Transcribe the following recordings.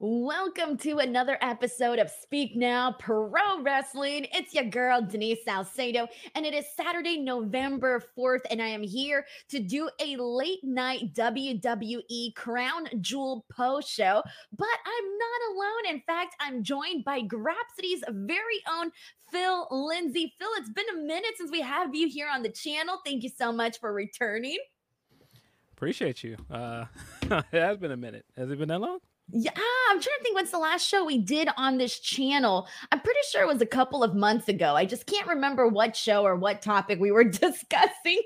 Welcome to another episode of Speak Now Pro Wrestling. It's your girl, Denise Salcedo, and it is Saturday, November 4th, and I am here to do a late night WWE Crown Jewel post show. But I'm not alone. In fact, I'm joined by Grapsity's very own Phil Lindsey. Phil, it's been a minute since we have you here on the channel. Thank you so much for returning. Appreciate you. Uh, it has been a minute. Has it been that long? Yeah, I'm trying to think what's the last show we did on this channel. I'm pretty sure it was a couple of months ago. I just can't remember what show or what topic we were discussing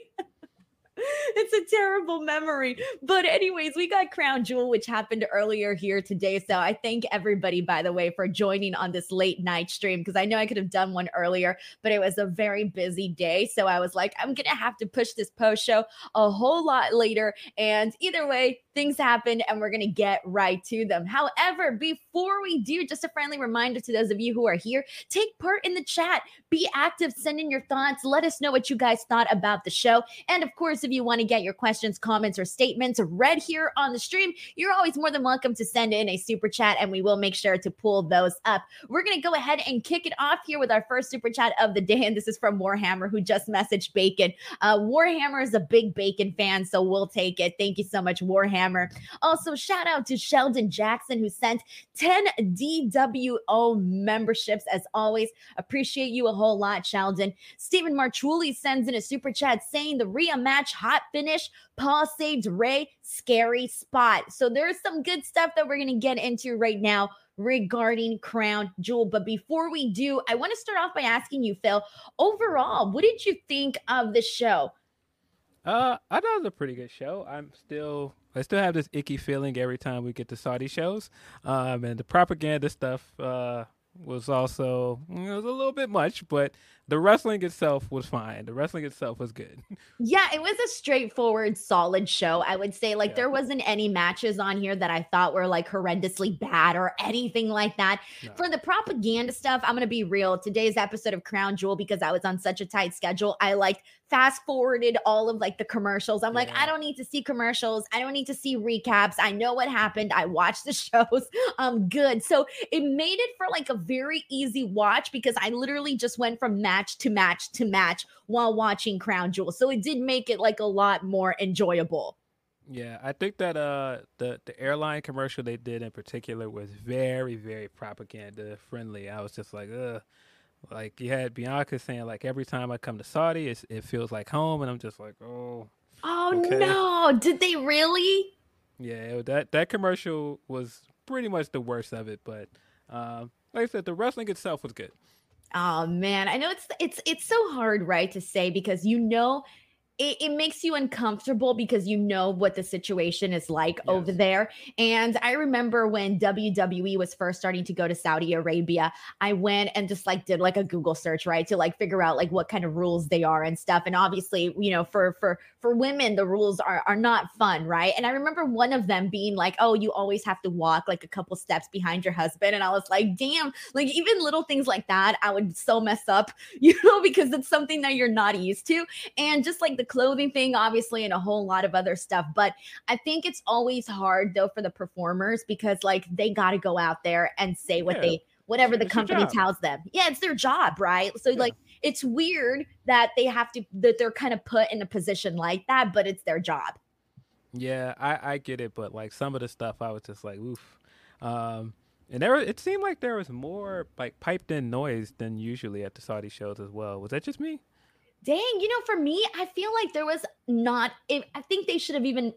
it's a terrible memory. But, anyways, we got Crown Jewel, which happened earlier here today. So, I thank everybody, by the way, for joining on this late night stream because I know I could have done one earlier, but it was a very busy day. So, I was like, I'm going to have to push this post show a whole lot later. And either way, things happened and we're going to get right to them. However, before we do, just a friendly reminder to those of you who are here take part in the chat, be active, send in your thoughts, let us know what you guys thought about the show. And of course, if you want to get your questions, comments, or statements read here on the stream, you're always more than welcome to send in a super chat and we will make sure to pull those up. We're going to go ahead and kick it off here with our first super chat of the day. And this is from Warhammer, who just messaged Bacon. Uh, Warhammer is a big Bacon fan, so we'll take it. Thank you so much, Warhammer. Also, shout out to Sheldon Jackson, who sent 10 DWO memberships. As always, appreciate you a whole lot, Sheldon. Stephen Marchuli sends in a super chat saying the Rhea match hot finish. Paul saved Rey. scary spot. So there's some good stuff that we're going to get into right now regarding Crown Jewel. But before we do, I want to start off by asking you, Phil, overall, what did you think of the show? Uh, I thought it was a pretty good show. I'm still, I still have this icky feeling every time we get to Saudi shows. Um, and the propaganda stuff, uh, was also it was a little bit much, but the wrestling itself was fine. The wrestling itself was good. Yeah, it was a straightforward, solid show. I would say, like, yeah. there wasn't any matches on here that I thought were like horrendously bad or anything like that. No. For the propaganda stuff, I'm gonna be real. Today's episode of Crown Jewel, because I was on such a tight schedule, I like fast forwarded all of like the commercials. I'm yeah. like, I don't need to see commercials. I don't need to see recaps. I know what happened. I watched the shows. I'm good. So it made it for like a very easy watch because I literally just went from match to match to match while watching Crown Jewel. So it did make it like a lot more enjoyable. Yeah, I think that uh the the airline commercial they did in particular was very very propaganda friendly. I was just like, ugh. Like you had Bianca saying like every time I come to Saudi, it feels like home, and I'm just like, oh. Oh okay. no! Did they really? Yeah, that that commercial was pretty much the worst of it, but um, like I said, the wrestling itself was good. Oh man, I know it's it's it's so hard, right, to say because you know it, it, makes you uncomfortable because you know what the situation is like yes. over there. And I remember when WWE was first starting to go to Saudi Arabia, I went and just like did like a Google search, right, to like figure out like what kind of rules they are and stuff. And obviously, you know, for for for women, the rules are are not fun, right? And I remember one of them being like, "Oh, you always have to walk like a couple steps behind your husband," and I was like, "Damn!" Like even little things like that, I would so mess up, you know, because it's something that you're not used to, and just like the clothing thing, obviously, and a whole lot of other stuff. But I think it's always hard though for the performers because like they got to go out there and say what yeah. they whatever the company tells them. Yeah, it's their job, right? So yeah. like it's weird that they have to that they're kind of put in a position like that, but it's their job. Yeah, I I get it, but like some of the stuff I was just like, oof. Um and there it seemed like there was more like piped in noise than usually at the Saudi shows as well. Was that just me? Dang, you know, for me, I feel like there was not. I think they should have even.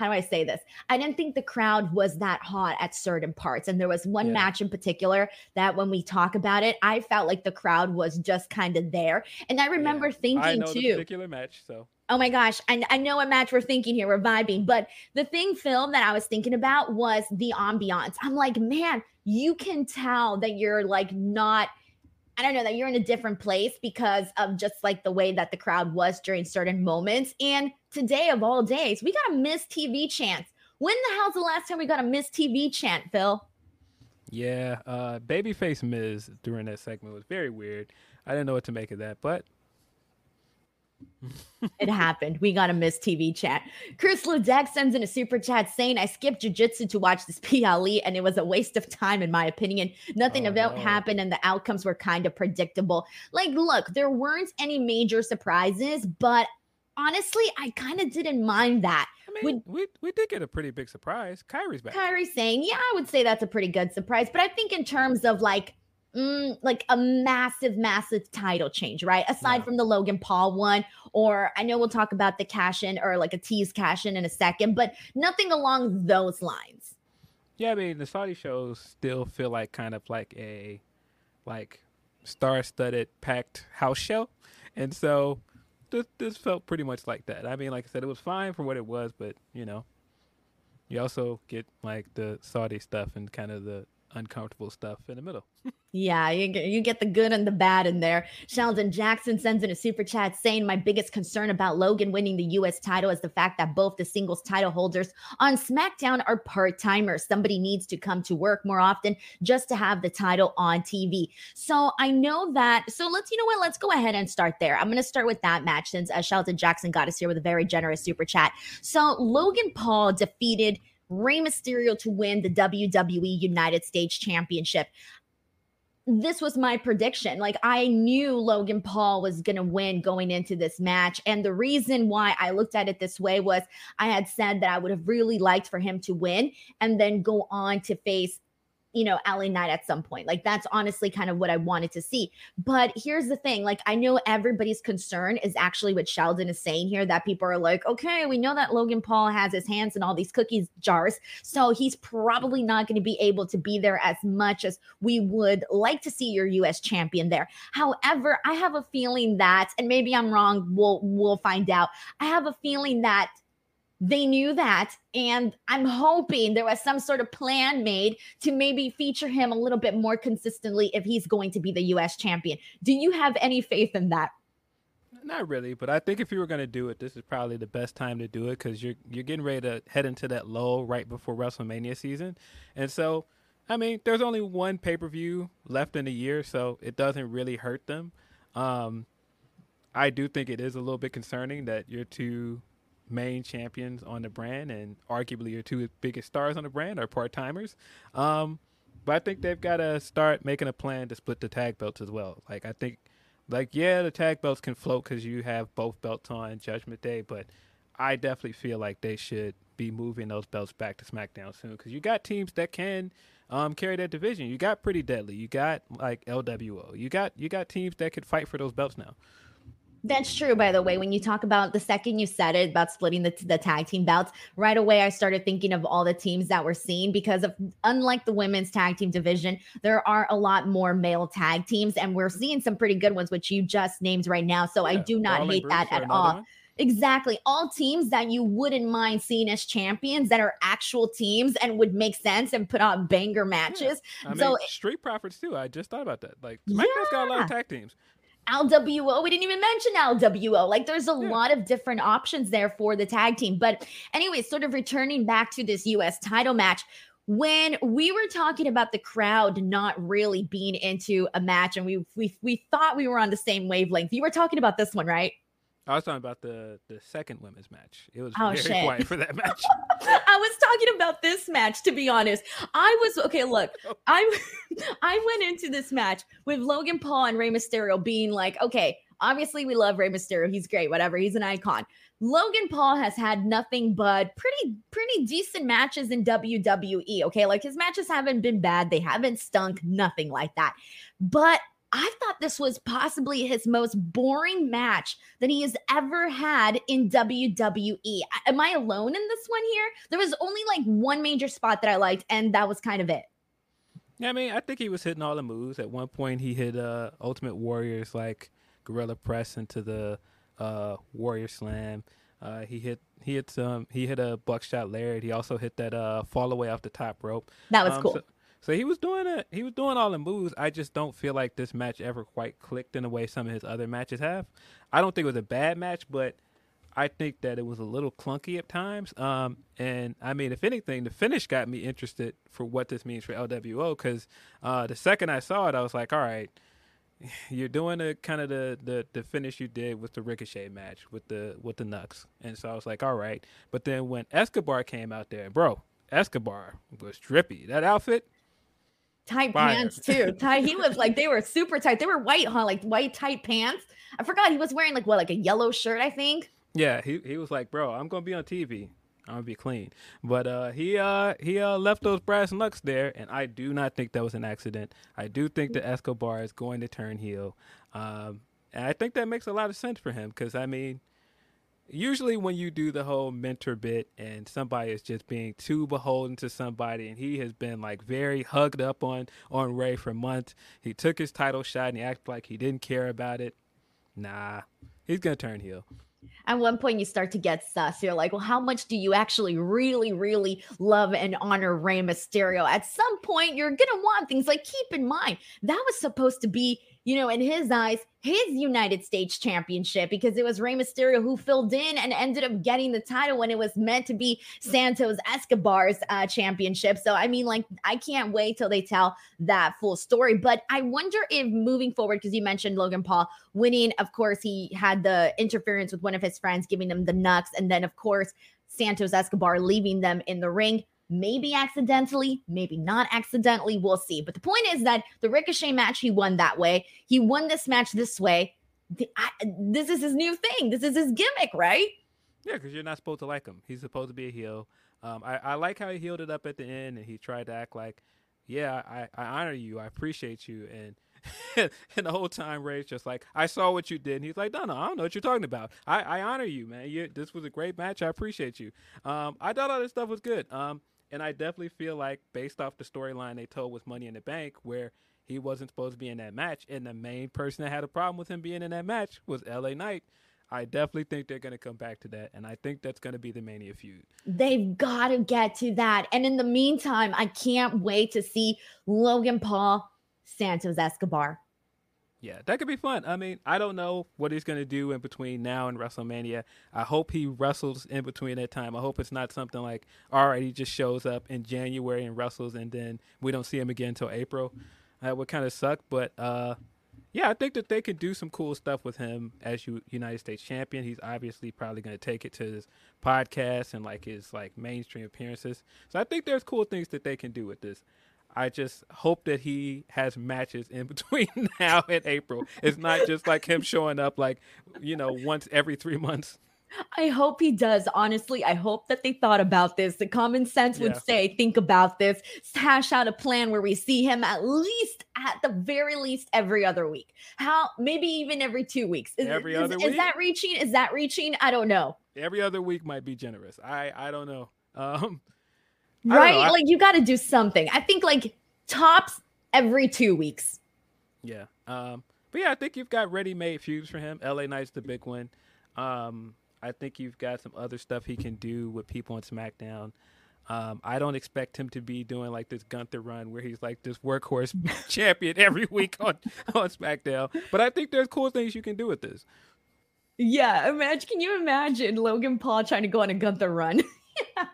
How do I say this? I didn't think the crowd was that hot at certain parts. And there was one yeah. match in particular that when we talk about it, I felt like the crowd was just kind of there. And I remember yeah. thinking I know too. The particular match, so Oh my gosh. I, I know what match we're thinking here. We're vibing. But the thing, Phil, that I was thinking about was the ambiance. I'm like, man, you can tell that you're like not I don't know that you're in a different place because of just like the way that the crowd was during certain moments. And today of all days, we got a Miz TV chance. When the hell's the last time we got a Miz TV chant, Phil? Yeah, uh, babyface Miz during that segment was very weird. I didn't know what to make of that, but it happened. We got a Miz TV chat. Chris Ludek sends in a super chat saying, I skipped jujitsu to watch this PLE and it was a waste of time, in my opinion. Nothing oh, about no. happened and the outcomes were kind of predictable. Like, look, there weren't any major surprises, but honestly, I kind of didn't mind that. I mean, we, we did get a pretty big surprise. Kairi's back. Kairi Sane, yeah, I would say that's a pretty good surprise. But I think in terms of like mm, like a massive, massive title change, right? Aside yeah. from the Logan Paul one, or I know we'll talk about the cash in or like a tease cash in in a second, but nothing along those lines. Yeah, I mean the Saudi shows still feel like kind of like a like star-studded packed house show, and so this this felt pretty much like that. I mean, like I said, it was fine for what it was, but you know, you also get like the Saudi stuff and kind of the uncomfortable stuff in the middle. yeah, you get, you get the good and the bad in there. Sheldon Jackson sends in a super chat saying, My biggest concern about Logan winning the U.S. title is the fact that both the singles title holders on SmackDown are part timers. Somebody needs to come to work more often just to have the title on TV. So I know that. So let's, you know what? Let's go ahead and start there. I'm going to start with that match since uh, Sheldon Jackson got us here with a very generous super chat. So Logan Paul defeated Rey Mysterio to win the WWE United States Championship. This was my prediction. Like, I knew Logan Paul was going to win going into this match. And the reason why I looked at it this way was I had said that I would have really liked for him to win and then go on to face you know, LA Knight at some point. Like that's honestly kind of what I wanted to see. But here's the thing like, I know everybody's concern is actually what Sheldon is saying here that people are like, okay, we know that Logan Paul has his hands in all these cookies jars. So he's probably not going to be able to be there as much as we would like to see your US champion there. However, I have a feeling that, and maybe I'm wrong, we'll, we'll find out. I have a feeling that they knew that. And I'm hoping there was some sort of plan made to maybe feature him a little bit more consistently if he's going to be the US champion. Do you have any faith in that? Not really, but I think if you were going to do it, this is probably the best time to do it because you're you're getting ready to head into that low right before WrestleMania season, and so I mean, there's only one pay per view left in the year, so it doesn't really hurt them. Um, I do think it is a little bit concerning that you're two main champions on the brand, and arguably your two biggest stars on the brand are part timers. Um, but I think they've got to start making a plan to split the tag belts as well. Like I think, like yeah, the tag belts can float because you have both belts on Judgment Day, but I definitely feel like they should be moving those belts back to SmackDown soon because you got teams that can um, carry that division. You got Pretty Deadly, you got like LWO, you got you got teams that could fight for those belts now. That's true, by the way. When you talk about the second you said it about splitting the, the tag team belts, right away I started thinking of all the teams that we're seeing because of unlike the women's tag team division, there are a lot more male tag teams, and we're seeing some pretty good ones, which you just named right now. So yeah, I do not hate Bruce that at all. One. Exactly. All teams that you wouldn't mind seeing as champions that are actual teams and would make sense and put on banger matches. Yeah. I so mean, Street Profits too. I just thought about that. Like SmackDown's yeah. got a lot of tag teams. LWO. We didn't even mention LWO. Like there's a yeah. lot of different options there for the tag team. But anyway, sort of returning back to this US title match, when we were talking about the crowd not really being into a match and we we we thought we were on the same wavelength. You were talking about this one, right? I was talking about the the second women's match. It was oh, very shit. quiet for that match. I was talking about this match to be honest. I was okay, look. I I went into this match with Logan Paul and Rey Mysterio being like, okay, obviously we love Rey Mysterio. He's great, whatever. He's an icon. Logan Paul has had nothing but pretty pretty decent matches in WWE, okay? Like his matches haven't been bad. They haven't stunk, nothing like that. But I thought this was possibly his most boring match that he has ever had in WWE. Am I alone in this one here? There was only like one major spot that I liked, and that was kind of it. Yeah, I mean, I think he was hitting all the moves. At one point, he hit uh, Ultimate Warriors like Gorilla Press into the uh, Warrior Slam. Uh, he hit he hit some he hit a buckshot lariat. He also hit that uh, fall away off the top rope. That was um, cool. So, so he was doing it. He was doing all the moves. I just don't feel like this match ever quite clicked in the way some of his other matches have. I don't think it was a bad match, but I think that it was a little clunky at times. Um, and I mean, if anything, the finish got me interested for what this means for LWO. Because uh, the second I saw it, I was like, all right, you're doing a kind of the, the the finish you did with the Ricochet match with the with the knucks, and so I was like, all right. But then when Escobar came out there, bro, Escobar was drippy. That outfit, tight Fire. pants too. Tight. He was like they were super tight. They were white, huh? Like white tight pants. I forgot he was wearing like what, like a yellow shirt, I think. Yeah, he he was like, bro, I'm gonna be on TV. I'm gonna be clean. But uh, he uh, he uh, left those brass knucks there, and I do not think that was an accident. I do think that Escobar is going to turn heel, um, and I think that makes a lot of sense for him because I mean, usually when you do the whole mentor bit and somebody is just being too beholden to somebody, and he has been like very hugged up on on Rey for months. He took his title shot and he acted like he didn't care about it. Nah, he's gonna turn heel at one point you start to get sus. You're like, well, how much do you actually really, really love and honor Rey Mysterio? At some point, you're gonna want things like keep in mind that was supposed to be you know, in his eyes, his United States championship because it was Rey Mysterio who filled in and ended up getting the title when it was meant to be Santos Escobar's uh, championship. So, I mean, like, I can't wait till they tell that full story. But I wonder if moving forward, because you mentioned Logan Paul winning, of course, he had the interference with one of his friends, giving him the knucks. And then, of course, Santos Escobar leaving them in the ring maybe accidentally, maybe not accidentally. We'll see. But the point is that the Ricochet match, he won that way. He won this match this way. This is his new thing. This is his gimmick, right? Yeah, because you're not supposed to like him. He's supposed to be a heel. Um, I, I like how he healed it up at the end and he tried to act like, yeah, I, I honor you. I appreciate you. And and the whole time Rey's just like, I saw what you did. And he's like, no, no, I don't know what you're talking about. I, I honor you, man. You, this was a great match. I appreciate you. Um, I thought all this stuff was good. Um, and I definitely feel like, based off the storyline they told with Money in the Bank, where he wasn't supposed to be in that match, and the main person that had a problem with him being in that match was LA Knight. I definitely think they're going to come back to that. And I think that's going to be the Mania feud. They've got to get to that. And in the meantime, I can't wait to see Logan Paul, Santos Escobar. Yeah, that could be fun. I mean, I don't know what he's going to do in between now and WrestleMania. I hope he wrestles in between that time. I hope it's not something like, all right, he just shows up in January and wrestles, and then we don't see him again until April. That would kind of suck. But uh, yeah, I think that they could do some cool stuff with him as United States champion. He's obviously probably going to take it to his podcast and like his like mainstream appearances. So I think there's cool things that they can do with this. I just hope that he has matches in between now and April. It's not just like him showing up like, you know, once every three months. I hope he does. Honestly, I hope that they thought about this. The common sense would yeah. say, think about this, hash out a plan where we see him at least, at the very least, every other week. How, maybe even every two weeks. Is, every other is, week? Is that reaching? Is that reaching? I don't know. Every other week might be generous. I, I don't know. Um, right? I, like you got to do something. I think like tops every two weeks. Yeah. Um, but yeah, I think you've got ready-made feuds for him. LA Knight's the big one. Um, I think you've got some other stuff he can do with people on SmackDown. Um, I don't expect him to be doing like this Gunther run where he's like this workhorse champion every week on on SmackDown. But I think there's cool things you can do with this. Yeah, imagine. Can you imagine Logan Paul trying to go on a Gunther run? yeah.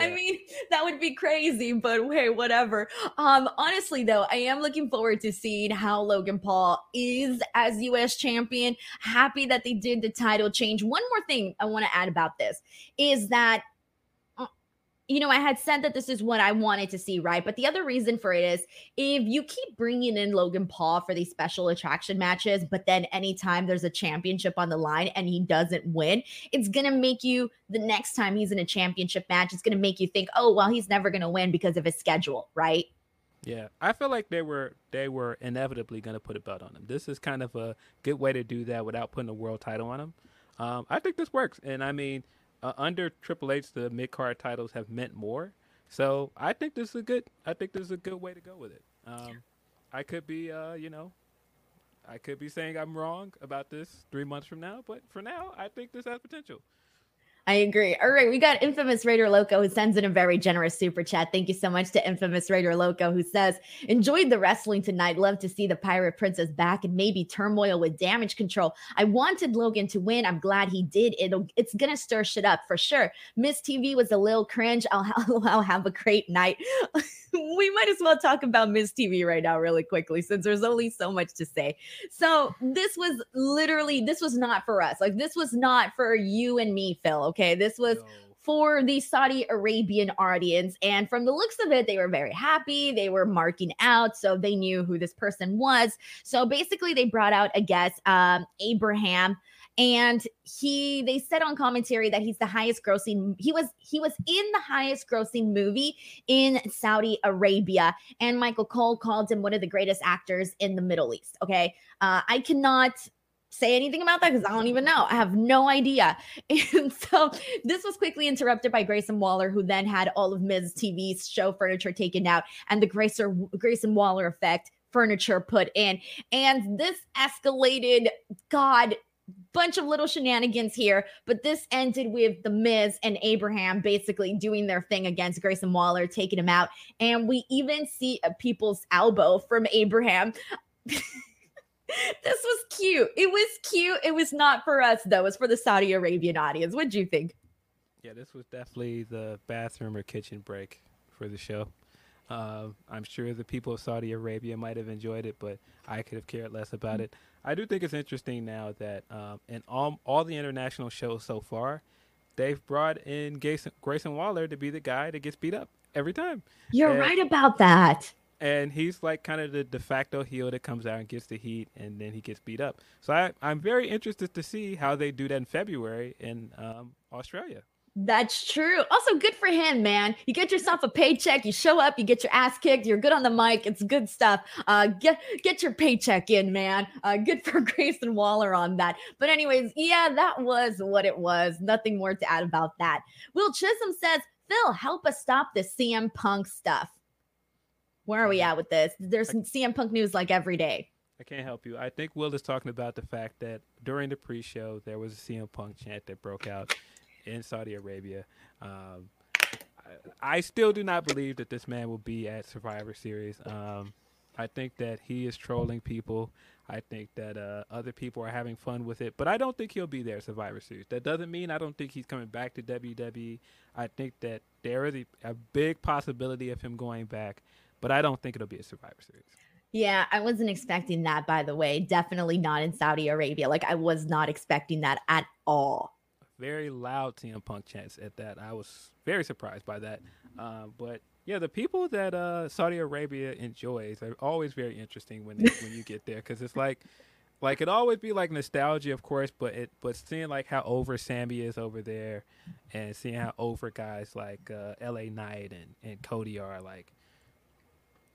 I mean, that would be crazy, but hey, whatever. Um, honestly, though, I am looking forward to seeing how Logan Paul is as US champion. Happy that they did the title change. One more thing I want to add about this is that you know, I had said that this is what I wanted to see, right? But the other reason for it is if you keep bringing in Logan Paul for these special attraction matches, but then anytime there's a championship on the line and he doesn't win, it's going to make you the next time he's in a championship match, it's going to make you think, oh, well, he's never going to win because of his schedule, right? Yeah, I feel like they were they were inevitably going to put a belt on him. This is kind of a good way to do that without putting a world title on him. Um, I think this works, and I mean, uh, under Triple H, the mid card titles have meant more. So I think this is a good. I think this is a good way to go with it. Um, I could be, uh, you know, I could be saying I'm wrong about this three months from now, but for now, I think this has potential. I agree. All right, we got Infamous Raider Loco who sends in a very generous super chat. Thank you so much to Infamous Raider Loco who says, "Enjoyed the wrestling tonight. Love to see the Pirate Princess back and maybe turmoil with damage control. I wanted Logan to win. I'm glad he did. It'll it's gonna stir shit up for sure. Miz TV was a little cringe. I'll, I'll, I'll have a great night. we might as well talk about Miz TV right now, really quickly, since there's only so much to say. So this was literally this was not for us. Like this was not for you and me, Phil. Okay Okay, this was. No for the Saudi Arabian audience. And from the looks of it, they were very happy. They were marking out, so they knew who this person was. So basically, they brought out a guest, um, Abraham. And he, they said on commentary that he's the highest grossing. He was, he was in the highest grossing movie in Saudi Arabia. And Michael Cole called him one of the greatest actors in the Middle East. Okay, uh, I cannot say anything about that because I don't even know. I have no idea. And so this was quickly interrupted by Grayson Waller, who then had all of Miz TV's show furniture taken out and the Grayson, Grayson Waller effect furniture put in. And this escalated, God, bunch of little shenanigans here, but this ended with the Miz and Abraham basically doing their thing against Grayson Waller, taking him out. And we even see a people's elbow from Abraham. this was cute. It was cute. It was not for us though. It was for the Saudi Arabian audience. What'd you think? Yeah, this was definitely the bathroom or kitchen break for the show. Uh, I'm sure the people of Saudi Arabia might have enjoyed it, but I could have cared less about mm-hmm. it. I do think it's interesting now that um, in all, all the international shows so far, they've brought in Grayson, Grayson Waller to be the guy that gets beat up every time. You're and, right about that and he's like kind of the de facto heel that comes out and gets the heat, and then he gets beat up. So I, I'm very interested to see how they do that in February in um, Australia. That's true. Also, good for him, man. You get yourself a paycheck. You show up. You get your ass kicked. You're good on the mic. It's good stuff. Uh, get get your paycheck in, man. Uh, good for Grayson Waller on that. But anyways, yeah, that was what it was. Nothing more to add about that. Will Chisholm says, Phil, help us stop this CM Punk stuff. Where are we at with this? There's CM Punk news like every day. I can't help you. I think Will is talking about the fact that during the pre-show there was a CM Punk chant that broke out in Saudi Arabia. Um, I, I, still do not believe that this man will be at Survivor Series. Um, I think that he is trolling people. I think that uh, other people are having fun with it, but I don't think he'll be there Survivor Series. That doesn't mean I don't think he's coming back to WWE. I think that there is a, a big possibility of him going back but I don't think it'll be a Survivor Series. Yeah, I wasn't expecting that, by the way. Definitely not in Saudi Arabia. Like, I was not expecting that at all. Very loud CM Punk chants at that. I was very surprised by that. Uh, but yeah, the people that uh, Saudi Arabia enjoys are always very interesting when they, when you get there because it's like like it always be like nostalgia, of course, but it but seeing like how over Sami is over there, and seeing how over guys like uh, L.A. Knight and and Cody are like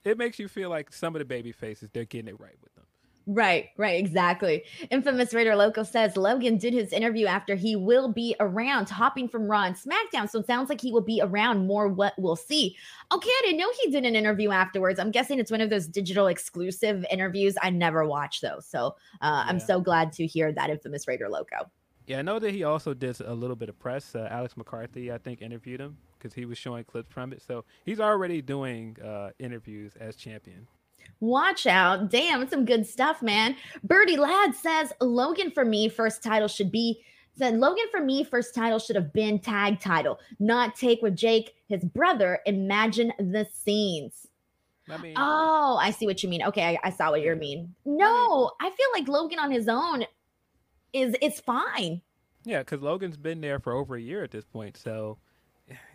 it makes you feel like some of the baby faces they're getting it right with them. Right, right, exactly. Infamous Raider Loco says Logan did his interview after he will be around, hopping from Raw and SmackDown. So it sounds like he will be around more. What we'll see. Okay, I didn't know he did an interview afterwards. I'm guessing it's one of those digital exclusive interviews. I never watch those, so uh, yeah. I'm so glad to hear that Infamous Raider Loco. Yeah, I know that he also did a little bit of press. Uh, Alex McCarthy, I think, interviewed him because he was showing clips from it. So he's already doing uh, interviews as champion. Watch out. Damn, some good stuff, man. Birdie Lad says Logan for me, first title should be said Logan for me, first title should have been tag title, not take with Jake, his brother. Imagine the scenes. I mean, oh, I see what you mean. Okay, I, I saw what you mean. No, I feel like Logan on his own is it's fine. Yeah, because Logan's been there for over a year at this point, so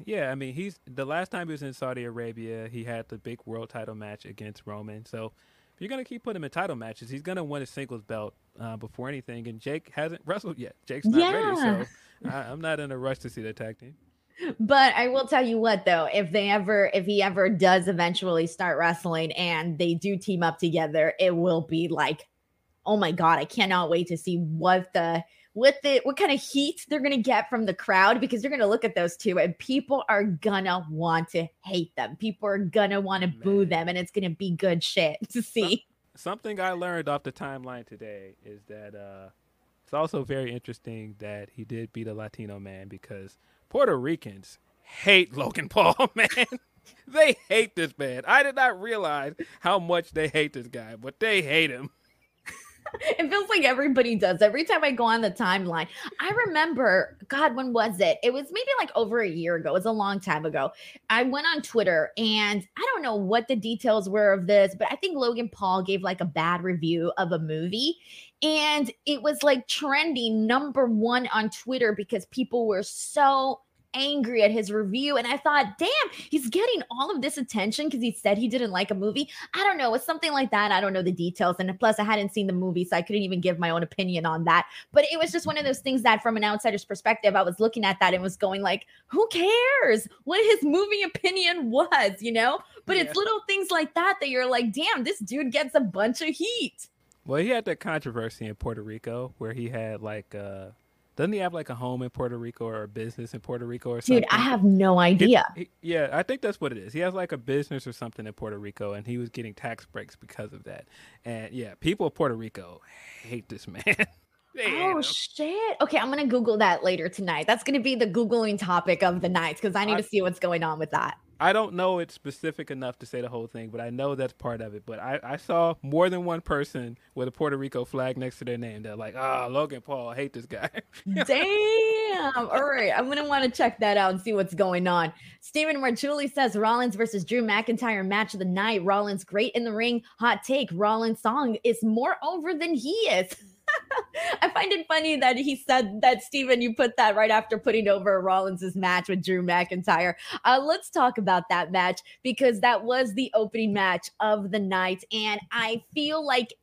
yeah, I mean, he's the last time he was in Saudi Arabia, he had the big world title match against Roman. So if you're gonna keep putting him in title matches, he's gonna win a singles belt uh, before anything. And Jake hasn't wrestled yet. Jake's not yeah. ready, so I, I'm not in a rush to see the tag team. But I will tell you what though, if they ever if he ever does eventually start wrestling and they do team up together, it will be like, oh my god, I cannot wait to see what the what the what kind of heat they're gonna get from the crowd because you're gonna look at those two and people are gonna want to hate them. People are gonna want to boo them, and it's gonna be good shit to see. Something I learned off the timeline today is that uh it's also very interesting that he did beat a Latino man because Puerto Ricans hate Logan Paul, man. they hate this man. I did not realize how much they hate this guy, but they hate him. It feels like everybody does. Every time I go on the timeline, I remember, God, when was it? It was maybe like over a year ago. It was a long time ago. I went on Twitter and I don't know what the details were of this, but I think Logan Paul gave like a bad review of a movie. And it was like trending number one on Twitter because people were so angry at his review. And I thought, damn, he's getting all of this attention because he said he didn't like a movie. I don't know. It's something like that. I don't know the details. And plus, I hadn't seen the movie, so I couldn't even give my own opinion on that. But it was just one of those things that, from an outsider's perspective, I was looking at that and was going, like, who cares what his movie opinion was, you know? But yeah. it's little things like that that you're like, damn, this dude gets a bunch of heat. Well, he had that controversy in Puerto Rico where he had like uh doesn't he have like a home in Puerto Rico or a business in Puerto Rico or something? Dude, I have no idea. He, he, yeah, I think that's what it is. He has like a business or something in Puerto Rico, and he was getting tax breaks because of that. And yeah, people of Puerto Rico hate this man. oh shit! Okay, I'm gonna Google that later tonight. That's gonna be the googling topic of the night because I need I, to see what's going on with that. I don't know it's specific enough to say the whole thing, but I know that's part of it. But I, I saw more than one person with a Puerto Rico flag next to their name. They're like, ah, oh, Logan Paul, I hate this guy. Damn. All right. I'm going to want to check that out and see what's going on. Stephen Marchuli says Rollins versus Drew McIntyre match of the night. Rollins great in the ring. Hot take. Rollins song is more over than he is. I find it funny that he said that, Steven, you put that right after putting over Rollins's match with Drew McIntyre. Uh, let's talk about that match because that was the opening match of the night. And I feel like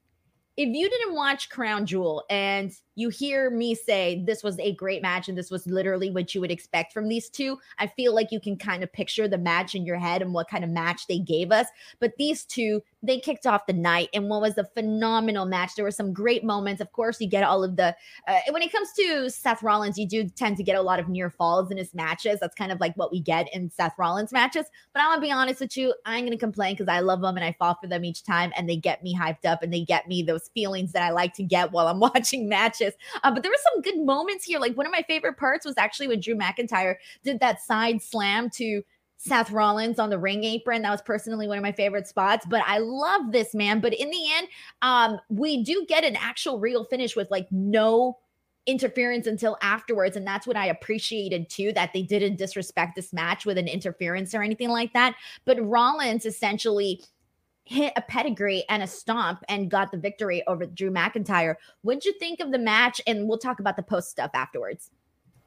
if you didn't watch Crown Jewel and you hear me say this was a great match and this was literally what you would expect from these two, I feel like you can kind of picture the match in your head and what kind of match they gave us. But these two, they kicked off the night and what was a phenomenal match. There were some great moments. Of course, you get all of the, uh, when it comes to Seth Rollins, you do tend to get a lot of near falls in his matches. That's kind of like what we get in Seth Rollins matches. But I want to be honest with you, I'm going to complain because I love them and I fall for them each time and they get me hyped up and they get me those feelings that I like to get while I'm watching matches. Uh, but there were some good moments here. Like one of my favorite parts was actually when Drew McIntyre did that side slam to Seth Rollins on the ring apron. That was personally one of my favorite spots. But I love this man. But in the end, um, we do get an actual real finish with like no interference until afterwards. And that's what I appreciated too, that they didn't disrespect this match with an interference or anything like that. But Rollins essentially hit a pedigree and a stomp and got the victory over Drew McIntyre. What'd you think of the match? And we'll talk about the post stuff afterwards.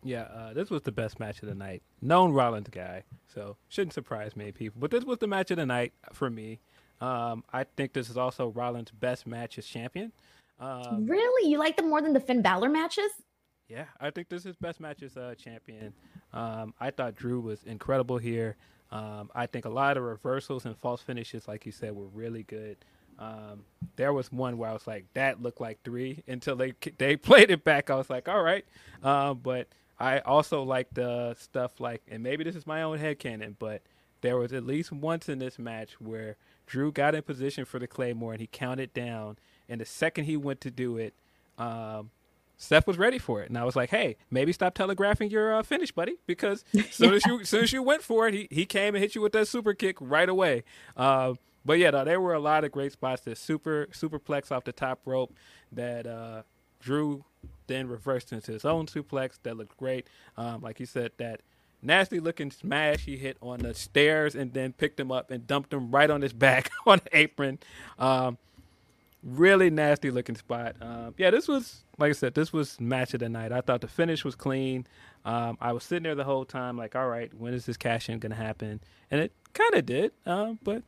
Yeah, uh, this was the best match of the night. Known Rollins guy, so shouldn't surprise many people. But this was the match of the night for me. Um, I think this is also Rollins' best match as champion. Um, really, you like them more than the Finn Balor matches? Yeah, I think this is best match as uh, champion. Um, I thought Drew was incredible here. Um, I think a lot of reversals and false finishes, like you said, were really good. Um, there was one where I was like, that looked like three until they they played it back. I was like, all right. Um, but I also like the stuff like, and maybe this is my own head canon, but there was at least once in this match where Drew got in position for the Claymore and he counted down. And the second he went to do it, um, Seth was ready for it, and I was like, "Hey, maybe stop telegraphing your uh, finish, buddy, because soon as you soon as you went for it, he he came and hit you with that super kick right away." Uh, but yeah, no, there were a lot of great spots. The super superplex off the top rope that uh, Drew then reversed into his own suplex that looked great. Um, like you said, that nasty looking smash he hit on the stairs and then picked him up and dumped him right on his back on the apron. Um, really nasty looking spot. Um, yeah, this was like I said, this was match of the night. I thought the finish was clean. Um, I was sitting there the whole time, like, all right, when is this cash in gonna happen? And it kind of did, um, but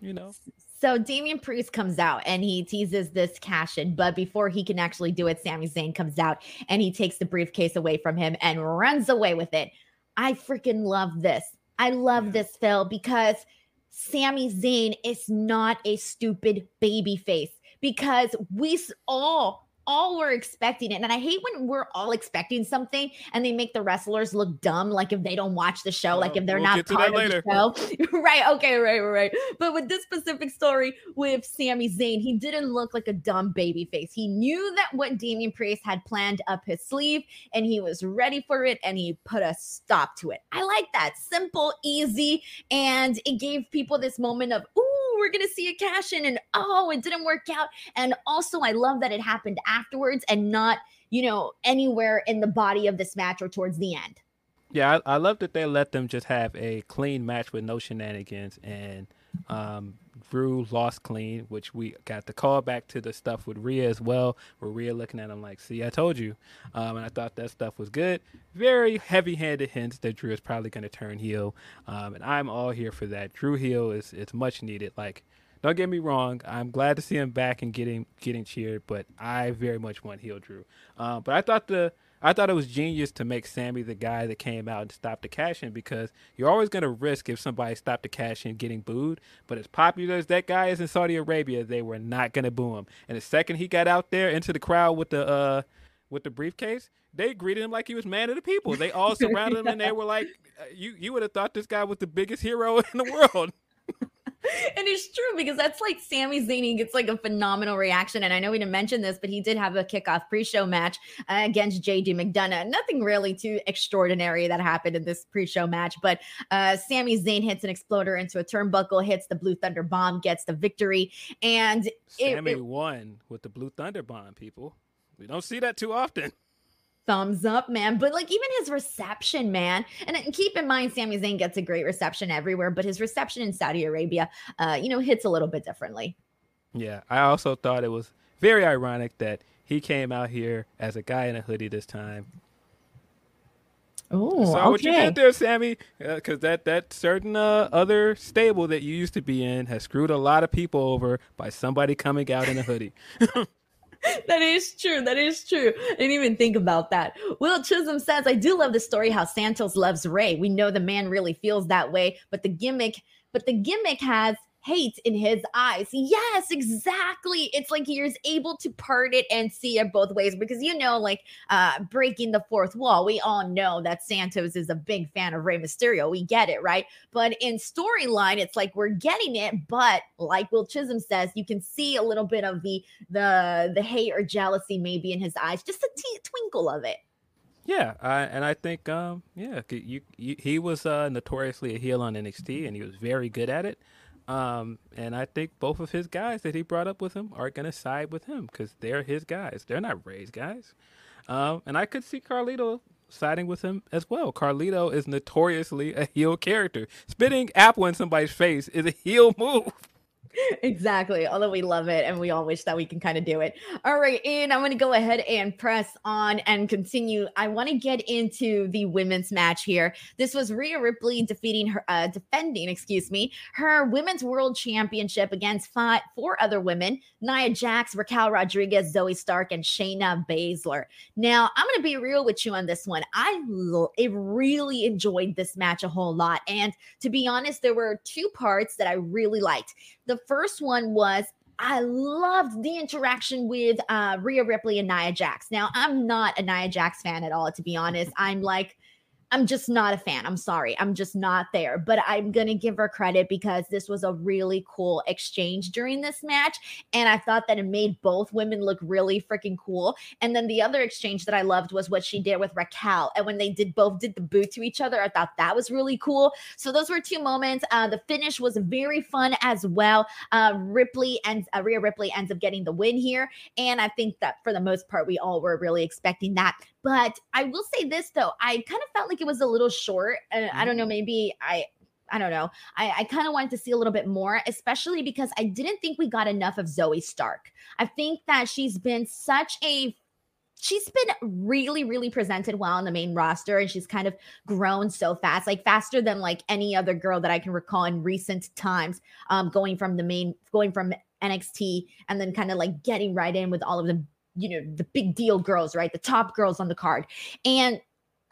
you know. So Damian Priest comes out and he teases this cash in, but before he can actually do it, Sami Zayn comes out and he takes the briefcase away from him and runs away with it. I freaking love this. I love this, Phil, because Sami Zayn is not a stupid baby face because we all all were expecting it. And I hate when we're all expecting something and they make the wrestlers look dumb, like if they don't watch the show, like if they're we'll not part of the show. right. Okay. Right. Right. But with this specific story with Sami Zayn, he didn't look like a dumb baby face. He knew that what Damian Priest had planned up his sleeve and he was ready for it and he put a stop to it. I like that. Simple, easy. And it gave people this moment of, ooh, we're going to see a cash in and oh, it didn't work out. And also, I love that it happened afterwards and not, you know, anywhere in the body of this match or towards the end. Yeah, I, I love that they let them just have a clean match with no shenanigans and um, Drew lost clean, which we got the call back to the stuff with Rhea as well, where Rhea looking at him like, "See, I told you," um, and I thought that stuff was good. Very heavy-handed hints that Drew is probably going to turn heel, um, and I'm all here for that. Drew heel is it's much needed. Like, don't get me wrong, I'm glad to see him back and getting getting cheered, but I very much want heel Drew. Um, but I thought the I thought it was genius to make Sami the guy that came out and stopped the cash in because you're always going to risk if somebody stopped the cash in getting booed. But as popular as that guy is in Saudi Arabia, they were not going to boo him. And the second he got out there into the crowd with the uh, with the briefcase, they greeted him like he was man of the people. They all surrounded him and they were like, uh, "You you would have thought this guy was the biggest hero in the world." and it's true because that's like Sami Zayn gets like a phenomenal reaction. And I know we didn't mention this, but he did have a kickoff pre-show match uh, against JD McDonagh. Nothing really too extraordinary that happened in this pre-show match, but uh, Sami Zayn hits an exploder into a turnbuckle, hits the Blue Thunder Bomb, gets the victory, and Sammy it, it, won with the Blue Thunder Bomb. People, we don't see that too often thumbs up, man. But like even his reception, man. And, keep in mind, Sami Zayn gets a great reception everywhere, but his reception in Saudi Arabia, uh, you know, hits a little bit differently. Yeah, I also thought it was very ironic that he came out here as a guy in a hoodie this time. Oh, saw okay. what you did there, Sami? Because uh, that that certain uh, other stable that you used to be in has screwed a lot of people over by somebody coming out in a hoodie. that is true. That is true. I didn't even think about that. Will Chisholm says, I do love the story how Santos loves Rey. We know the man really feels that way, but the gimmick, but the gimmick has hate in his eyes. Yes, exactly. It's like he is able to part it and see it both ways because you know, like uh breaking the fourth wall. We all know that Santos is a big fan of Rey Mysterio. We get it, right? But in storyline, it's like we're getting it, but like Will Chisholm says, you can see a little bit of the the the hate or jealousy maybe in his eyes, just a t- twinkle of it. Yeah, I, and I think um, yeah, you, you, he was uh, notoriously a heel on NXT, and he was very good at it. Um, and I think both of his guys that he brought up with him are going to side with him because they're his guys. They're not Rey's guys. Um, and I could see Carlito siding with him as well. Carlito is notoriously a heel character. Spitting apple in somebody's face is a heel move. Exactly. Although we love it and we all wish that we can kind of do it. All right. And I'm going to go ahead and press on and continue. I want to get into the women's match here. This was Rhea Ripley defeating her, uh, defending, excuse me, her women's world championship against five, four other women Nia Jax, Raquel Rodriguez, Zoey Stark, and Shayna Baszler. Now, I'm going to be real with you on this one. I l- really enjoyed this match a whole lot. And to be honest, there were two parts that I really liked. The first one was I loved the interaction with uh, Rhea Ripley and Nia Jax. Now, I'm not a Nia Jax fan at all, to be honest. I'm like, I'm just not a fan. I'm sorry. I'm just not there. But I'm going to give her credit because this was a really cool exchange during this match. And I thought that it made both women look really freaking cool. And then the other exchange that I loved was what she did with Raquel. And when they did both did the boot to each other, I thought that was really cool. So those were two moments. Uh, the finish was very fun as well. Uh, Ripley and uh, Rhea Ripley ends up getting the win here. And I think that for the most part, we all were really expecting that. But I will say this though, I kind of felt like it was a little short. Uh, I don't know, mm. maybe I I don't know. I, I kind of wanted to see a little bit more, especially because I didn't think we got enough of Zoey Stark. I think that she's been such a she's been really really presented well on the main roster and she's kind of grown so fast like faster than like any other girl that i can recall in recent times um going from the main going from nxt and then kind of like getting right in with all of the you know, the big deal girls, right? The top girls on the card. And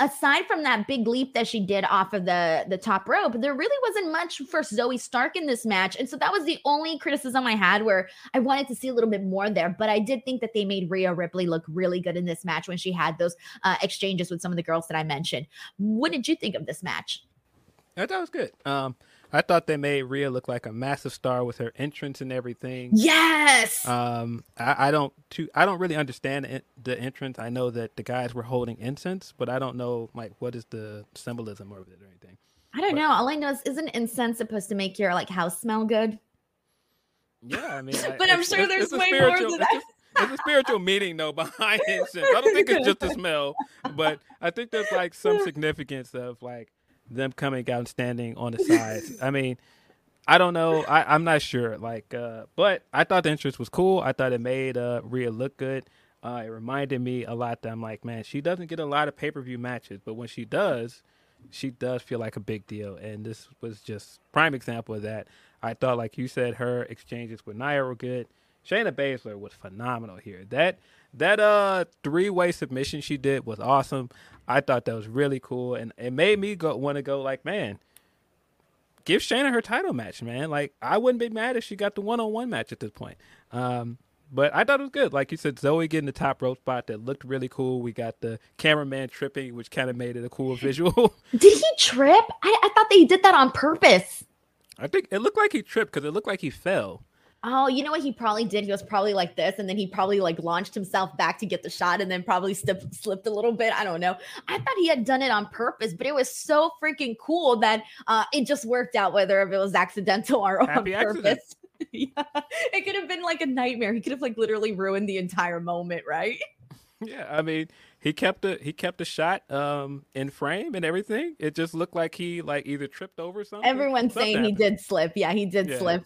aside from that big leap that she did off of the the top rope there really wasn't much for zoey stark in this match. And so that was the only criticism i had where i wanted to see a little bit more there. But i did think that they made rhea ripley look really good in this match when she had those uh, exchanges with some of the girls that i mentioned. What did you think of this match? I thought it was good. Um I thought they made Rhea look like a massive star with her entrance and everything. Yes. Um, I, I don't too, I don't really understand the, the entrance. I know that the guys were holding incense, but I don't know like what is the symbolism of it or anything. I don't but, know. All I know is isn't incense supposed to make your like house smell good? Yeah, I mean, but I'm sure there's way more to that. there's a spiritual meaning though behind incense. I don't think it's just a smell, but I think there's like some significance of like them coming out and standing on the sides. I mean, I don't know. I, I'm not sure. Like, uh, but I thought the entrance was cool. I thought it made uh, Rhea look good. Uh, it reminded me a lot that I'm like, man, she doesn't get a lot of pay per view matches, but when she does, she does feel like a big deal. And this was just prime example of that. I thought, like you said, her exchanges with Nia were good. Shayna Baszler was phenomenal here. That that uh three way submission she did was awesome. I thought that was really cool, and it made me go want to go like, man, give Shayna her title match, man. Like I wouldn't be mad if she got the one on one match at this point. Um, but I thought it was good. Like you said, Zoey getting the top rope spot that looked really cool. We got the cameraman tripping, which kind of made it a cool visual. did he trip? I, I thought that he did that on purpose. I think it looked like he tripped because it looked like he fell. Oh, you know what he probably did? He was probably like this, and then he probably like launched himself back to get the shot, and then probably slipped slipped a little bit. I don't know. I thought he had done it on purpose, but it was so freaking cool that uh, it just worked out, whether if it was accidental or Happy on purpose. yeah, it could have been like a nightmare. He could have like literally ruined the entire moment, right? Yeah, I mean, he kept the he kept the shot um in frame and everything. It just looked like he like either tripped over something. Everyone's something saying happened. he did slip. Yeah, he did yeah. slip.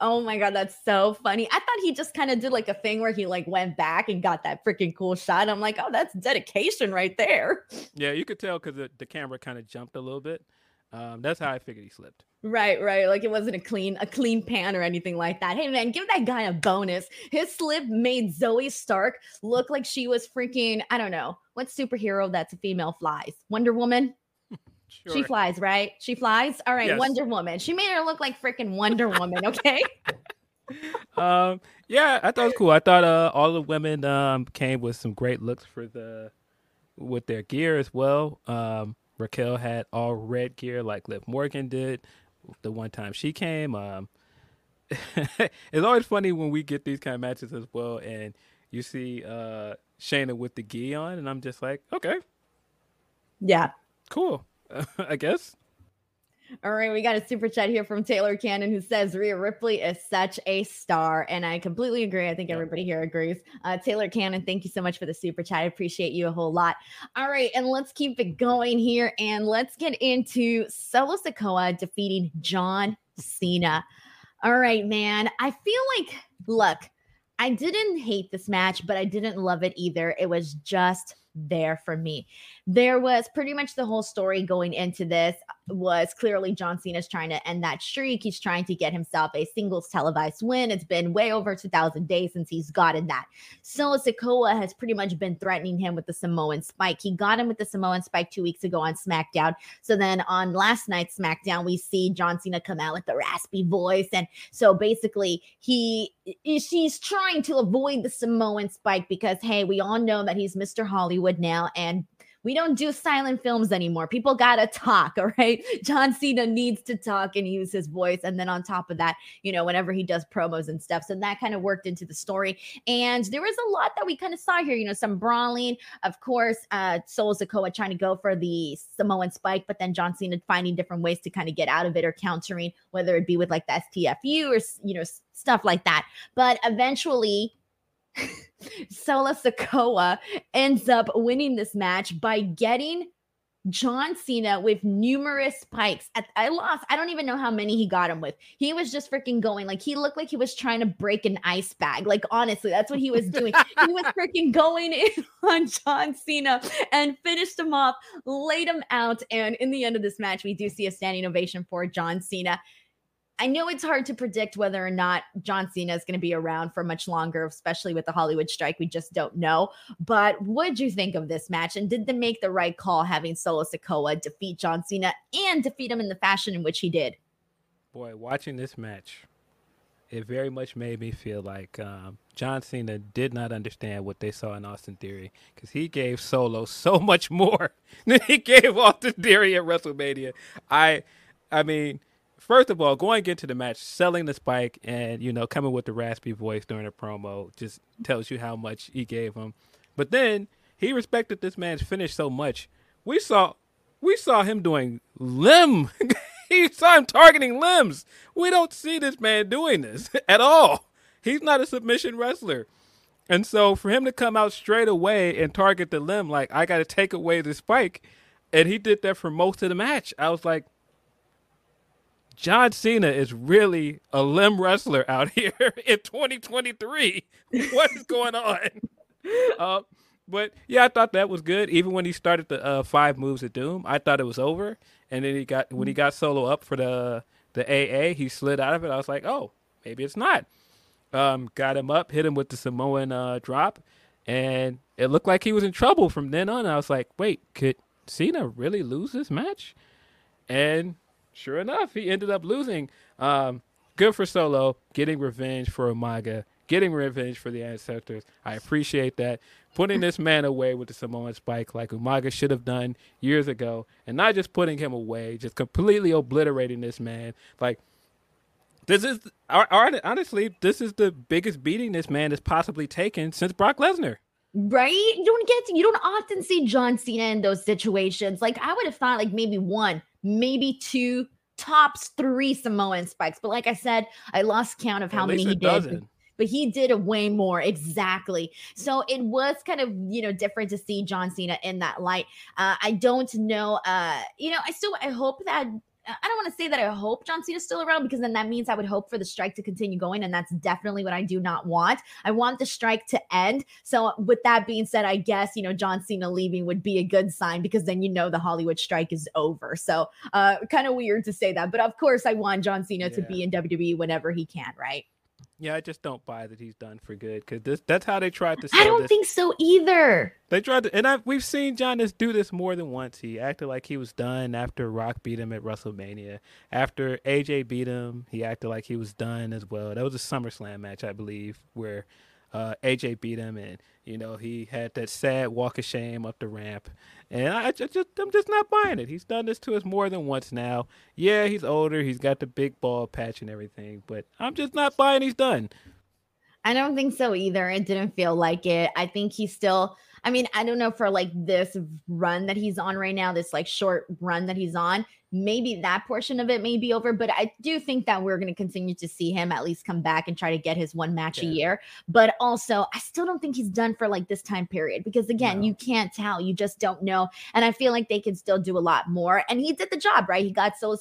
Oh my god, that's so funny. I thought he just kind of did like a thing where he like went back and got that freaking cool shot. I'm like, oh, that's dedication right there. Yeah, you could tell because the, the camera kind of jumped a little bit. Um, that's how I figured he slipped. Right, right. Like it wasn't a clean, a clean pan or anything like that. Hey man, give that guy a bonus. His slip made Zoey Stark look like she was freaking, I don't know, what superhero that's a female flies? Wonder Woman? Sure. She flies, right? She flies. All right, yes. Wonder Woman. She made her look like freaking Wonder Woman. Okay. um. Yeah, I thought it was cool. I thought uh, all the women um came with some great looks for the with their gear as well. Um, Raquel had all red gear like Liv Morgan did the one time she came. Um, it's always funny when we get these kind of matches as well, and you see uh Shayna with the gi on, and I'm just like, okay, yeah, cool. I guess. All right, we got a super chat here from Taylor Cannon who says Rhea Ripley is such a star. And I completely agree. I think everybody here agrees. Uh, Taylor Cannon, thank you so much for the super chat. I appreciate you a whole lot. All right, and let's keep it going here and let's get into Solo Sikoa defeating John Cena. All right, man. I feel like, look, I didn't hate this match, but I didn't love it either. It was just there for me. There was pretty much the whole story going into this was clearly John Cena's trying to end that streak. He's trying to get himself a singles televised win. It's been way over 2,000 days since he's gotten that. Solo Sikoa has pretty much been threatening him with the Samoan spike. He got him with the Samoan spike two weeks ago on SmackDown. So then on last night's SmackDown, we see John Cena come out with the raspy voice. And so basically, he she's trying to avoid the Samoan spike because, hey, we all know that he's Mr. Hollywood now. And we don't do silent films anymore. People got to talk, all right? John Cena needs to talk and use his voice. And then on top of that, you know, whenever he does promos and stuff. So that kind of worked into the story. And there was a lot that we kind of saw here, you know, some brawling. Of course, uh, Solo Sikoa trying to go for the Samoan spike, but then John Cena finding different ways to kind of get out of it or countering, whether it be with like the STFU or, you know, stuff like that. But eventually, Solo Sikoa ends up winning this match by getting John Cena with numerous spikes. At, I lost. I don't even know how many he got him with. He was just freaking going like he looked like he was trying to break an ice bag. Like honestly, that's what he was doing. he was freaking going in on John Cena and finished him off, laid him out. And in the end of this match, we do see a standing ovation for John Cena I know it's hard to predict whether or not John Cena is going to be around for much longer, especially with the Hollywood strike. We just don't know. But what did you think of this match? And did they make the right call having Solo Sikoa defeat John Cena and defeat him in the fashion in which he did? Boy, watching this match, it very much made me feel like um, John Cena did not understand what they saw in Austin Theory because he gave Solo so much more than he gave Austin Theory at WrestleMania. I, I mean, first of all, going into the match, selling the spike and you know coming with the raspy voice during a promo just tells you how much he gave him. But then he respected this man's finish so much. We saw, we saw him doing limb. he saw him targeting limbs. We don't see this man doing this at all. He's not a submission wrestler. And so for him to come out straight away and target the limb, like I got to take away the spike, and he did that for most of the match. I was like, John Cena is really a limb wrestler out here in 2023. What is going on? uh, but yeah, I thought that was good. Even when he started the uh, five moves of doom, I thought it was over. And then he got when he got solo up for the the AA, he slid out of it. I was like, oh, maybe it's not. Um, got him up, hit him with the Samoan uh, drop, and it looked like he was in trouble from then on. I was like, wait, could Cena really lose this match? And sure enough, he ended up losing. Um, good for Solo, getting revenge for Umaga, getting revenge for the ancestors. I appreciate that. Putting this man away with the Samoan spike like Umaga should have done years ago, and not just putting him away, just completely obliterating this man. Like this is honestly, this is the biggest beating this man has possibly taken since Brock Lesnar. Right? You don't get to, you don't often see John Cena in those situations. Like I would have thought like maybe one, maybe two, tops three Samoan spikes. But like I said, I lost count of how many he did. But he did a way more exactly. So it was kind of you know different to see John Cena in that light. Uh, I don't know. Uh, you know, I still I hope that I don't want to say that I hope John Cena's still around because then that means I would hope for the strike to continue going. And that's definitely what I do not want. I want the strike to end. So, with that being said, I guess, you know, John Cena leaving would be a good sign because then you know the Hollywood strike is over. So, uh, kind of weird to say that. But of course, I want John Cena yeah. to be in WWE whenever he can, right? Yeah, I just don't buy that he's done for good because that's how they tried to. I don't this. think so either. They tried to, and I we've seen John do this more than once. He acted like he was done after Rock beat him at WrestleMania. After AJ beat him, he acted like he was done as well. That was a SummerSlam match, I believe, where uh, AJ beat him, and you know he had that sad walk of shame up the ramp. And I just, I'm just not buying it. He's done this to us more than once now. Yeah, he's older. He's got the big ball patch and everything, but I'm just not buying he's done. I don't think so either. It didn't feel like it. I think he's still I mean, I don't know for like this run that he's on right now, this like short run that he's on, maybe that portion of it may be over, but I do think that we're going to continue to see him at least come back and try to get his one match yeah. a year. But also, I still don't think he's done for like this time period because again, no. you can't tell, you just don't know. And I feel like they can still do a lot more. And he did the job, right? He got Solo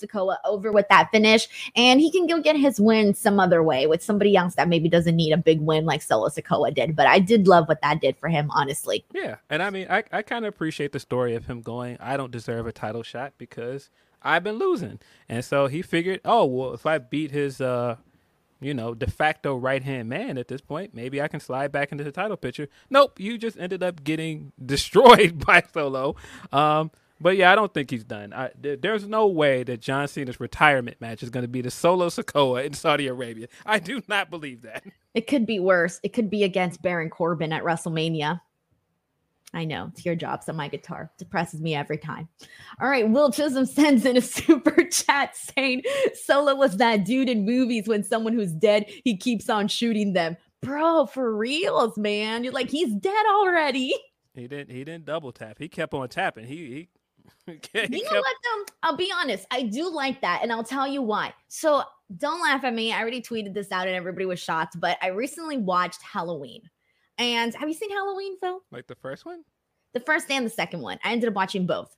over with that finish, and he can go get his win some other way with somebody else that maybe doesn't need a big win like Solo did. But I did love what that did for him, honestly. Yeah, and I mean, I I kind of appreciate the story of him going. I don't deserve a title shot because I've been losing. And so he figured, oh, well, if I beat his, uh, you know, de facto right hand man at this point, maybe I can slide back into the title picture. Nope, you just ended up getting destroyed by Solo. Um, but yeah, I don't think he's done. I, th- there's no way that John Cena's retirement match is going to be the Solo Sikoa in Saudi Arabia. I do not believe that. It could be worse. It could be against Baron Corbin at WrestleMania. I know it's your job, so my guitar depresses me every time. All right, Will Chisholm sends in a super chat saying Solo was that dude in movies when someone who's dead, he keeps on shooting them. Bro, for reals, man. You're like, he's dead already. He didn't he didn't double tap. He kept on tapping. He he you know kept... what though? I'll be honest. I do like that, and I'll tell you why. So don't laugh at me. I already tweeted this out, and everybody was shocked. But I recently watched Halloween. And have you seen Halloween, Phil? Like the first one? The first and the second one. I ended up watching both.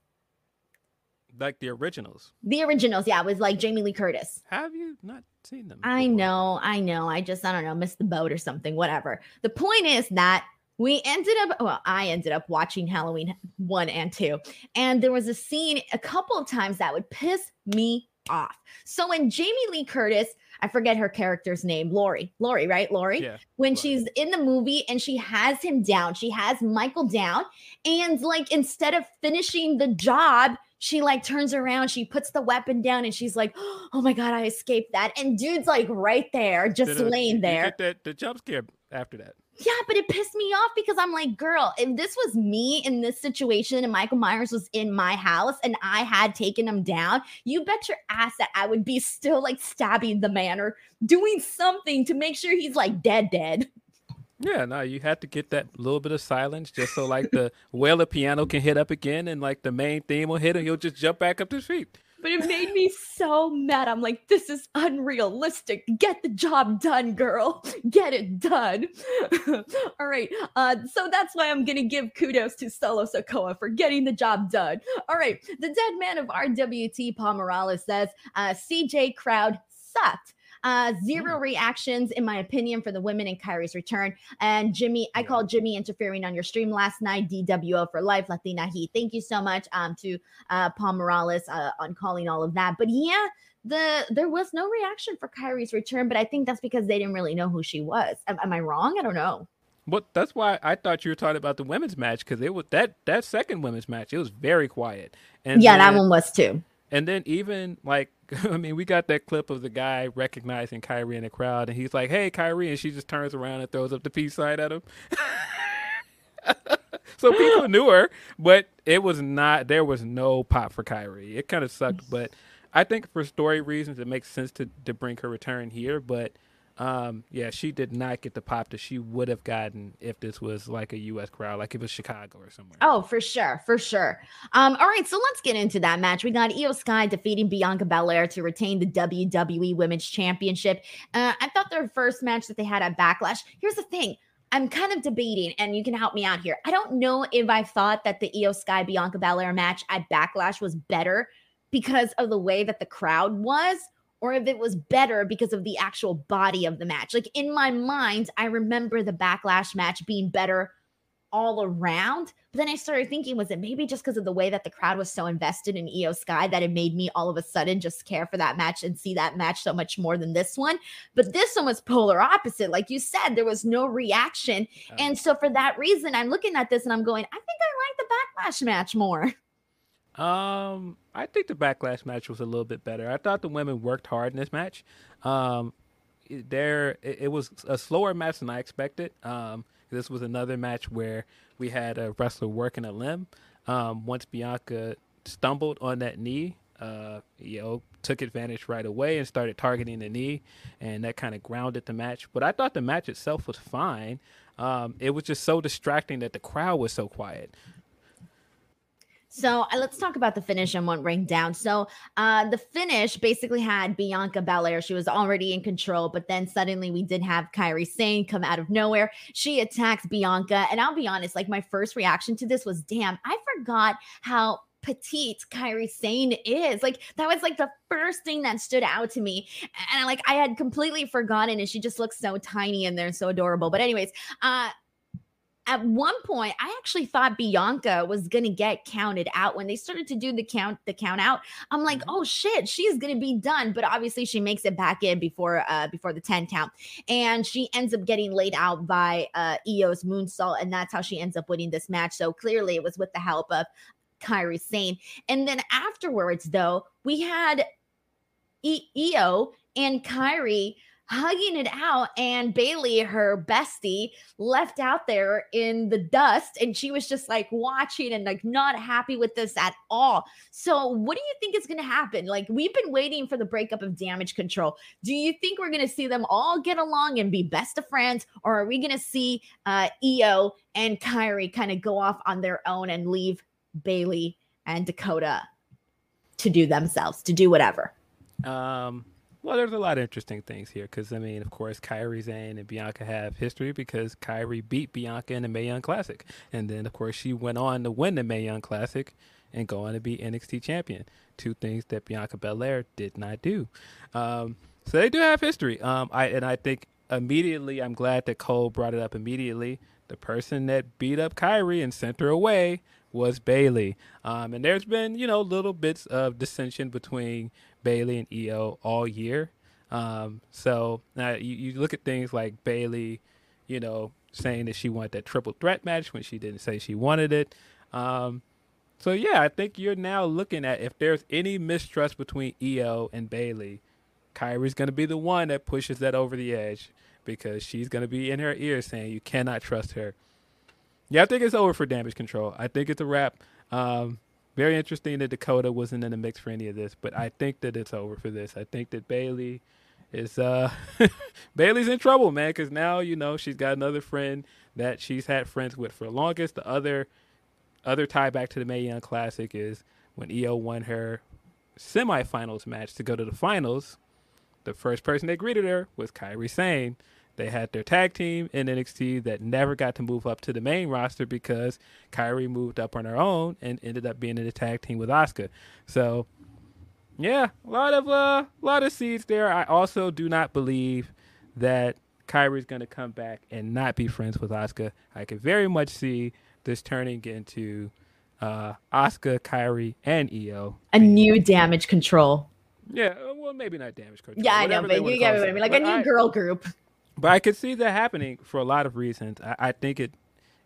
Like the originals. The originals, yeah, it was like Jamie Lee Curtis. Have you not seen them? Before? I know, I know. I just, I don't know, missed the boat or something, whatever. The point is that we ended up well i ended up watching halloween one and two and there was a scene a couple of times that would piss me off. So when Jamie Lee Curtis, I forget her character's name, Laurie, Laurie, right? Laurie. Yeah. When Laurie. she's in the movie and she has him down, she has Michael down, and like instead of finishing the job, she like turns around, she puts the weapon down, and she's like, "Oh my god, I escaped that!" And dude's like right there, just laying there. the jump scare after that. Yeah, but it pissed me off because I'm like, girl, if this was me in this situation and Michael Myers was in my house and I had taken him down, you bet your ass that I would be still like stabbing the man or doing something to make sure he's like dead, dead. Yeah, no, you had to get that little bit of silence just so like the wailer piano can hit up again and like the main theme will hit and he'll just jump back up to his feet. But it made me so mad. I'm like, this is unrealistic. Get the job done, girl. Get it done. All right. Uh, so that's why I'm gonna give kudos to Solo Sikoa for getting the job done. All right. The dead man of RWT, Paul Morales says, uh, CJ crowd sucked. Uh, zero reactions, in my opinion, for the women in Kairi's return. And Jimmy, I called Jimmy interfering on your stream last night. DWO for life, Latina Heat. Thank you so much um, to uh, Paul Morales uh, on calling all of that. But yeah, the there was no reaction for Kairi's return, but I think that's because they didn't really know who she was. Am, am I wrong? I don't know. But that's why I thought you were talking about the women's match because it was that that second women's match. It was very quiet. And yeah, that one was too. And then even like I mean, we got that clip of the guy recognizing Kairi in the crowd, and he's like, "Hey, Kairi," and she just turns around and throws up the peace sign at him. so people knew her, but it was not. There was no pop for Kairi. It kind of sucked, but I think for story reasons, it makes sense to to bring her return here. But um, yeah, she did not get the pop that she would have gotten if this was like a U.S. crowd, like if it was Chicago or somewhere. Oh, for sure, for sure. Um, all right, so let's get into that match. We got IYO SKY defeating Bianca Belair to retain the WWE Women's Championship. Uh, I thought their first match that they had at Backlash. Here's the thing. I'm kind of debating, and you can help me out here. I don't know if I thought that the IYO SKY Bianca Belair match at Backlash was better because of the way that the crowd was, or if it was better because of the actual body of the match. Like in my mind, I remember the Backlash match being better all around. But then I started thinking, was it maybe just because of the way that the crowd was so invested in IYO SKY that it made me all of a sudden just care for that match and see that match so much more than this one? But this one was polar opposite. Like you said, there was no reaction. And so for that reason, I'm looking at this and I'm going, I think I like the backlash match more. Um, I think the backlash match was a little bit better. I thought the women worked hard in this match. Um, there it, it was a slower match than I expected. Um, this was another match where we had a wrestler working a limb. Um, once Bianca stumbled on that knee, uh, you know, took advantage right away and started targeting the knee, and that kind of grounded the match. But I thought the match itself was fine. Um, it was just so distracting that the crowd was so quiet. So uh, let's talk about the finish and one ring down. So uh, the finish basically had Bianca Belair. She was already in control, but then suddenly we did have Kairi Sane come out of nowhere. She attacks Bianca, and I'll be honest, like my first reaction to this was, "Damn, I forgot how." petite Kairi Sane is like that was like the first thing that stood out to me and like I had completely forgotten and she just looks so tiny and they're so adorable but anyways uh at one point i actually thought bianca was gonna get counted out when they started to do the count the count out i'm like Mhm. oh shit she's gonna be done but obviously she makes it back in before uh before the 10 count and she ends up getting laid out by uh eos moonsault and that's how she ends up winning this match so clearly it was with the help of Kairi Sane. And then afterwards, though, we had e- Io and Kairi hugging it out, and Bayley, her bestie, left out there in the dust, and she was just like watching and like not happy with this at all. So, what do you think is going to happen? Like, we've been waiting for the breakup of Damage Control. Do you think we're going to see them all get along and be best of friends, or are we going to see uh, Io and Kairi kind of go off on their own and leave Bailey and Dakota to do themselves, to do whatever? Um, well, there's a lot of interesting things here because I mean, of course, Kairi Sane and Bianca have history because Kairi beat Bianca in the Mae Young Classic, and then of course she went on to win the Mae Young Classic and go on to be NXT champion. Two things that Bianca Belair did not do. Um, so they do have history. Um, I and I think immediately, I'm glad that Cole brought it up immediately. The person that beat up Kairi and sent her away was Bayley. Um, and there's been, you know, little bits of dissension between Bayley and Io all year. Um, so now you, you look at things like Bayley, you know, saying that she wanted that triple threat match when she didn't say she wanted it. Um, so yeah, I think you're now looking at if there's any mistrust between Io and Bayley, Kairi's going to be the one that pushes that over the edge because she's going to be in her ear saying you cannot trust her. Yeah, I think it's over for damage control. I think it's a wrap. Um, very interesting that Dakota wasn't in the mix for any of this, but I think that it's over for this. I think that Bayley is uh Bayley's in trouble, man, because now you know she's got another friend that she's had friends with for longest. The other other tie back to the Mae Young Classic is when Io won her semifinals match to go to the finals. The first person that greeted her was Kairi Sane. They had their tag team in NXT that never got to move up to the main roster because Kairi moved up on her own and ended up being in the tag team with Asuka. So, yeah, a lot of uh, a lot of seeds there. I also do not believe that Kairi's going to come back and not be friends with Asuka. I can very much see this turning into uh, Asuka, Kairi, and Io. A new damage control. Yeah, uh, well, maybe not damage control. Yeah, I know, but you get what I mean. Like a new I, girl group. But I could see that happening for a lot of reasons. I, I think it,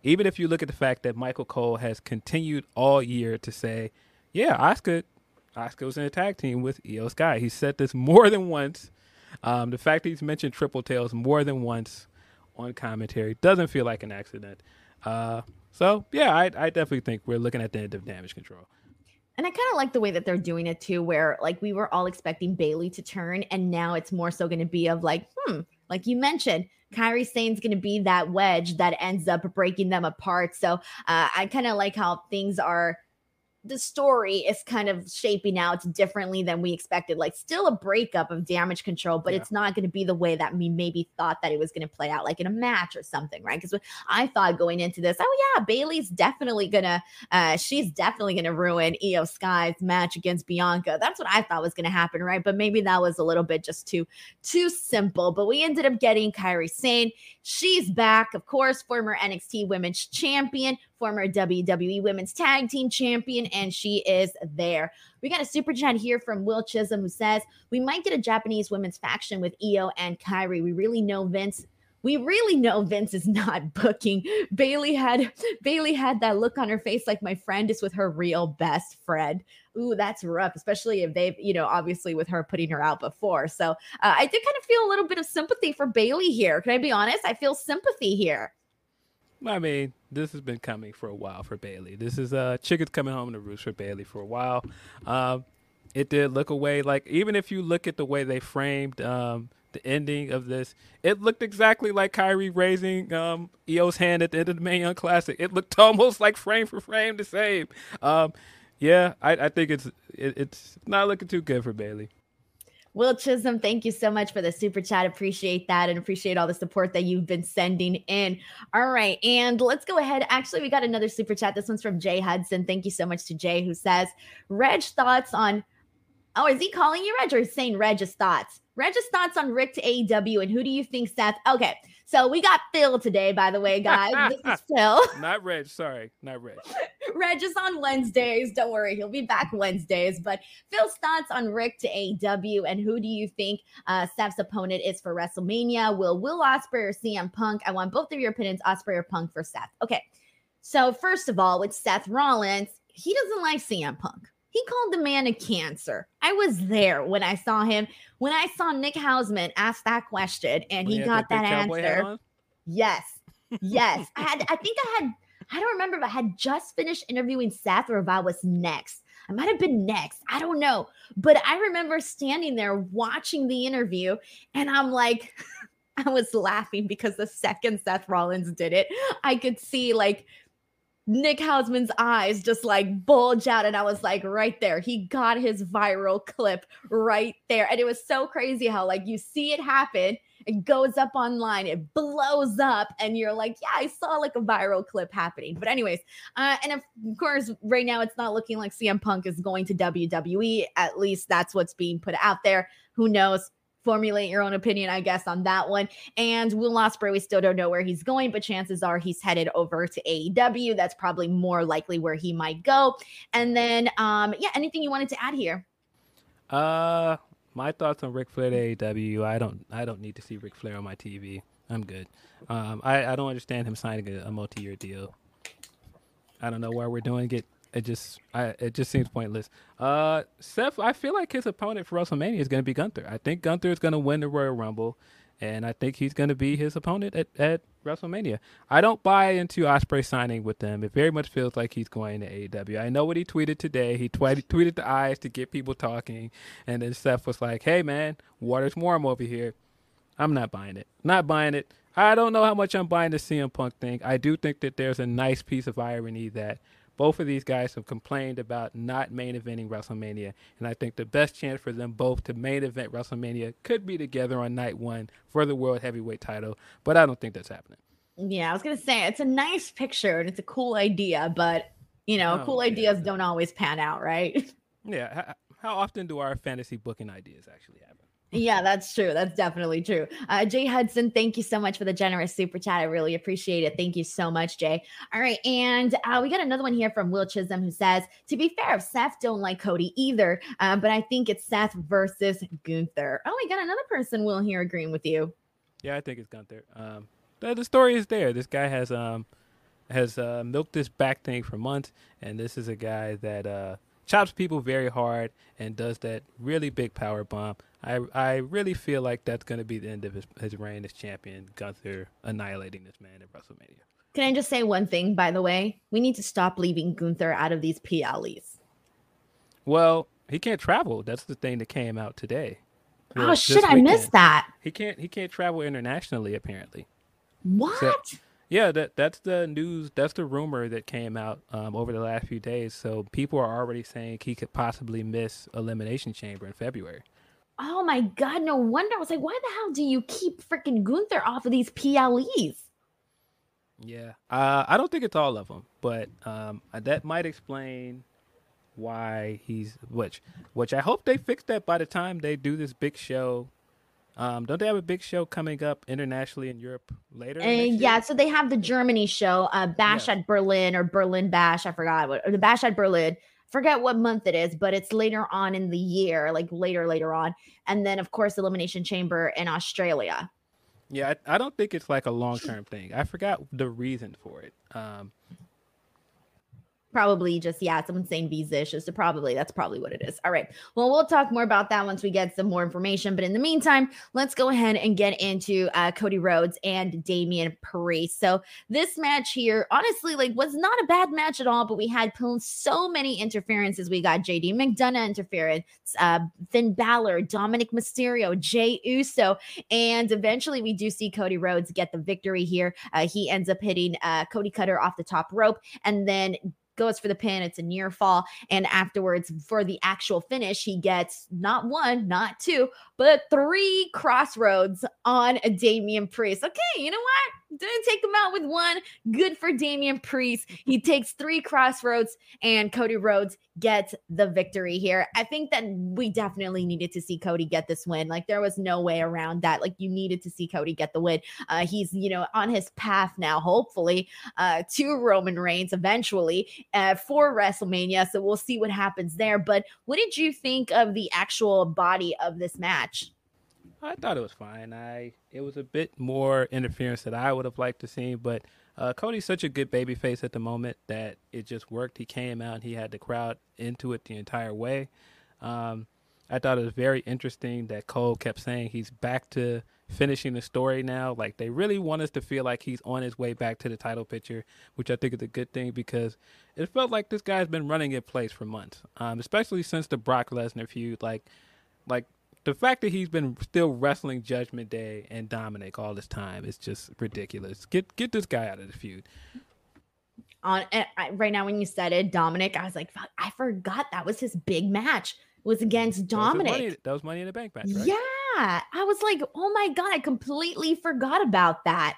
even if you look at the fact that Michael Cole has continued all year to say, yeah, Oscar, Asuka was in a tag team with IYO SKY. He said this more than once. Um, the fact that he's mentioned Triple Tails more than once on commentary doesn't feel like an accident. Uh, so yeah, I, I definitely think we're looking at the end of damage control. And I kind of like the way that they're doing it too, where like we were all expecting Bayley to turn, and now it's more so going to be of like, hmm, like you mentioned, Kairi Sane's going to be that wedge that ends up breaking them apart. So uh, I kind of like how things are the story is kind of shaping out differently than we expected. Like, still a breakup of damage control, but yeah. it's not going to be the way that we maybe thought that it was going to play out, like in a match or something, right? Because I thought going into this, oh yeah, Bayley's definitely gonna, uh, she's definitely gonna ruin IYO SKY's match against Bianca. That's what I thought was going to happen, right? But maybe that was a little bit just too too simple. But we ended up getting Kairi Sane. She's back, of course, former NXT Women's Champion former WWE Women's Tag Team Champion, and she is there. We got a super chat here from Will Chisholm who says, We might get a Japanese women's faction with Io and Kairi. We really know Vince we really know Vince is not booking. Bayley had Bayley had that look on her face like my friend is with her real best friend. Ooh, that's rough, especially if they've, you know, obviously with her putting her out before. So uh, I did kind of feel a little bit of sympathy for Bayley here. Can I be honest? I feel sympathy here. I mean, this has been coming for a while for Bayley. This is uh chickens coming home to roost for Bayley for a while. Um, it did look away like even if you look at the way they framed um, the ending of this, it looked exactly like Kairi raising um, Io's hand at the end of the Mae Young Classic. It looked almost like frame for frame the same. Um, yeah, I, I think it's it, it's not looking too good for Bayley. Will Chisholm, thank you so much for the super chat. Appreciate that and appreciate all the support that you've been sending in. All right. And let's go ahead. Actually, we got another super chat. This one's from Jay Hudson. Thank you so much to Jay, who says, Reg thoughts on. Oh, is he calling you Reg or saying Reg's thoughts? Reg's thoughts on Ric to AEW and who do you think, Seth? Okay. So we got Phil today, by the way, guys. this is Phil. Not Reg. Sorry, not Reg. Reg is on Wednesdays. Don't worry, he'll be back Wednesdays. But Phil's thoughts on Ric to AEW and who do you think uh, Steph's opponent is for WrestleMania? Will Will Ospreay or CM Punk? I want both of your opinions, Ospreay or Punk for Seth. Okay. So first of all, with Seth Rollins, he doesn't like CM Punk. He called the man a cancer. I was there when I saw him. When I saw Nick Hausman ask that question and he, he got that answer. Yes. Yes. I had I think I had I don't remember if I had just finished interviewing Seth or if I was next. I might have been next. I don't know. But I remember standing there watching the interview and I'm like I was laughing because the second Seth Rollins did it, I could see like Nick Hausman's eyes just like bulge out. And I was like, right there. He got his viral clip right there. And it was so crazy how, like, you see it happen, it goes up online, it blows up, and you're like, yeah, I saw like a viral clip happening. But, anyways, uh, and of course, right now it's not looking like CM Punk is going to WWE. At least that's what's being put out there. Who knows? Formulate your own opinion, I guess, on that one. And Will Ospreay, we still don't know where he's going, but chances are he's headed over to AEW. That's probably more likely where he might go. And then, um, yeah, anything you wanted to add here? Uh, my thoughts on Ric Flair AEW. I don't, I don't need to see Ric Flair on my TV. I'm good. Um, I, I don't understand him signing a, a multi-year deal. I don't know why we're doing it. It just, I, it just seems pointless. Uh, Seth, I feel like his opponent for WrestleMania is going to be Gunther. I think Gunther is going to win the Royal Rumble, and I think he's going to be his opponent at, at WrestleMania. I don't buy into Ospreay signing with them. It very much feels like he's going to AEW. I know what he tweeted today. He tw- tweeted the eyes to get people talking, and then Seth was like, "Hey man, water's warm over here." I'm not buying it. Not buying it. I don't know how much I'm buying the CM Punk thing. I do think that there's a nice piece of irony that both of these guys have complained about not main eventing WrestleMania, and I think the best chance for them both to main event WrestleMania could be together on night one for the World Heavyweight title, but I don't think that's happening. Yeah, I was gonna say it's a nice picture and it's a cool idea, but you know, oh, cool yeah. ideas don't always pan out, right? Yeah. How often do our fantasy booking ideas actually happen? Yeah, that's true. That's definitely true. Uh, Jay Hudson, thank you so much for the generous super chat. I really appreciate it. Thank you so much, Jay. All right, and uh, we got another one here from Will Chisholm who says, "To be fair, Seth don't like Cody either, um, but I think it's Seth versus Gunther." Oh, we got another person, Will, here agreeing with you. Yeah, I think it's Gunther. Um, the, the story is there. This guy has um has uh, milked this back thing for months, and this is a guy that uh, chops people very hard and does that really big power bomb. I I really feel like that's going to be the end of his, his reign as champion. Gunther annihilating this man at WrestleMania. Can I just say one thing, by the way? We need to stop leaving Gunther out of these PLEs. Well, he can't travel. That's the thing that came out today. Oh shit! I missed that. He can't. He can't travel internationally. Apparently. What? So, yeah, that that's the news. That's the rumor that came out um, over the last few days. So people are already saying he could possibly miss Elimination Chamber in February. Oh my god, no wonder. I was like, why the hell do you keep freaking Gunther off of these PLEs? Yeah, uh, I don't think it's all of them, but um, uh, that might explain why he's which which I hope they fix that by the time they do this big show. Um, don't they have a big show coming up internationally in Europe later? Uh, yeah, so they have the Germany show, uh, Bash yeah. at Berlin or Berlin Bash. I forgot what or the Bash at Berlin forget what month it is, but it's later on in the year, like later, later on. And then, of course, Elimination Chamber in Australia. Yeah, I, I don't think it's like a long term thing. I forgot the reason for it. Um, probably just yeah someone saying visa so probably that's probably what it is. All right well we'll talk more about that once we get some more information but in the meantime let's go ahead and get into uh, cody rhodes and damian priest. So this match here honestly like was not a bad match at all but we had so many interferences. We got jd mcdonagh interference uh, finn Balor, dominic mysterio jay uso and eventually we do see cody rhodes get the victory here. Uh, he ends up hitting uh, cody cutter off the top rope and then goes for the pin. It's a near fall. And afterwards, for the actual finish, he gets not one, not two, but three crossroads on Damian Priest. Okay, you know what? Didn't take him out with one. Good for Damian Priest. He takes three crossroads, and Cody Rhodes gets the victory here. I think that we definitely needed to see Cody get this win. Like there was no way around that. Like you needed to see Cody get the win. Uh, he's you know on his path now, hopefully, uh, to Roman Reigns eventually uh, for WrestleMania. So we'll see what happens there. But what did you think of the actual body of this match? I thought it was fine. I it was a bit more interference that I would have liked to see, but uh, Cody's such a good baby face at the moment that it just worked. He came out he had the crowd into it the entire way. Um, I thought it was very interesting that Cole kept saying he's back to finishing the story now. Like they really want us to feel like he's on his way back to the title picture, which I think is a good thing because it felt like this guy's been running in place for months, um, especially since the Brock Lesnar feud. Like, like the fact that he's been still wrestling Judgment Day and Dominic all this time is just ridiculous. Get get this guy out of the feud. On uh, right now, when you said it, Dominic, I was like, Fuck, I forgot that was his big match. Was against Dominic. That was, money, that was money in the bank match, right? Yeah, I was like, oh my god, I completely forgot about that.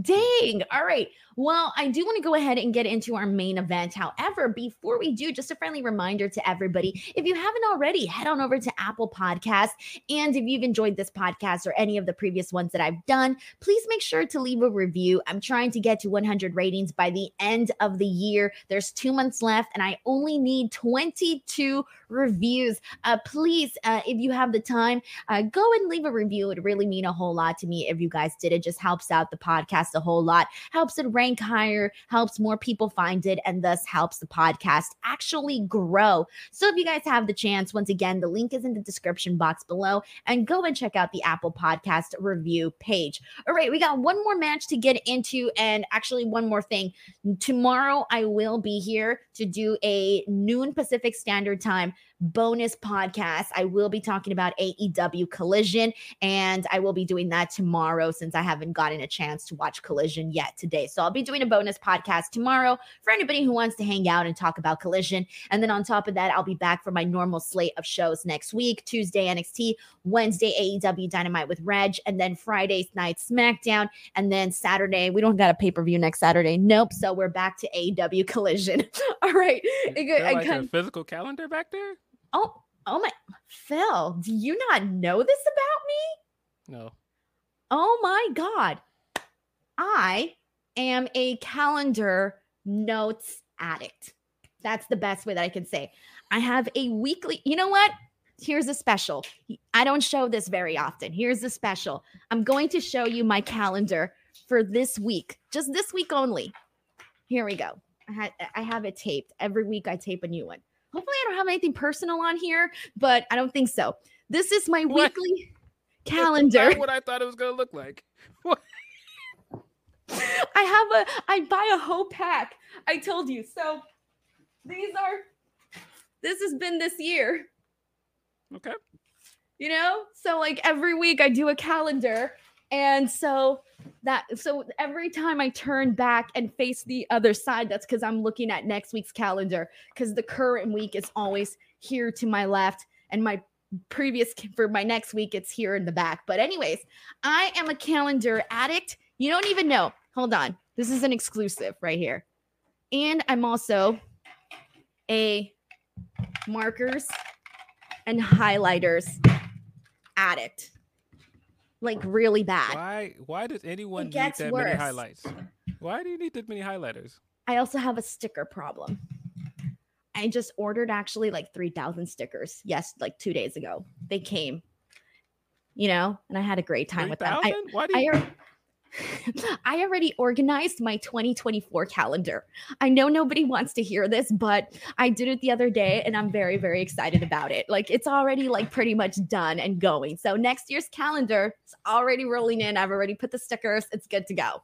Dang. All right. Well, I do want to go ahead and get into our main event. However, before we do, just a friendly reminder to everybody if you haven't already, head on over to Apple Podcasts. And if you've enjoyed this podcast or any of the previous ones that I've done, please make sure to leave a review. I'm trying to get to 100 ratings by the end of the year. There's two months left, and I only need 22 reviews. Uh, please, uh, if you have the time, uh, go and leave a review. It really mean a whole lot to me if you guys did. It just helps out the podcast a whole lot, helps it rank higher, helps more people find it, and thus helps the podcast actually grow. So if you guys have the chance, once again, the link is in the description box below, and go and check out the Apple Podcast review page. All right, we got one more match to get into, and actually, one more thing. Tomorrow, I will be here to do a noon Pacific Standard Time bonus podcast. I will be talking about AEW Collision, and I will be doing that tomorrow since I haven't gotten a chance to watch Collision yet today. So I'll be doing a bonus podcast tomorrow for anybody who wants to hang out and talk about Collision. And then on top of that, I'll be back for my normal slate of shows next week Tuesday, NXT, Wednesday, AEW Dynamite with Reg, and then Friday night SmackDown. And then Saturday, we don't got a pay per view next Saturday. Nope. So we're back to AEW Collision. All right. Is like a physical calendar back there? Oh, oh my, Phil, do you not know this about me? No. Oh my God. I am a calendar notes addict. That's the best way that I can say. I have a weekly, you know what? Here's a special. I don't show this very often. Here's a special. I'm going to show you my calendar for this week, just this week only. Here we go. I, had, I have it taped. Every week I tape a new one. Hopefully, I don't have anything personal on here, but I don't think so. This is my what? weekly calendar. what I thought it was going to look like. I have a, I buy a whole pack. I told you. So these are, this has been this year. Okay. You know, so like every week I do a calendar and so that so every time I turn back and face the other side, that's because I'm looking at next week's calendar because the current week is always here to my left, and my previous for my next week it's here in the back. But anyways, I am a calendar addict. You don't even know. Hold on. This is an exclusive right here. And I'm also a markers and highlighters addict like really bad. Why? Why does anyone need that worse. many highlights? Why do you need that many highlighters? I also have a sticker problem. I just ordered actually like 3,000 stickers. Yes, like two days ago. They came, you know, and I had a great time 3, with them. I, Why do you? I, I already organized my 2024 calendar. I know nobody wants to hear this, but I did it the other day and I'm very, very excited about it. Like it's already like pretty much done and going. So next year's calendar is already rolling in. I've already put the stickers. It's good to go.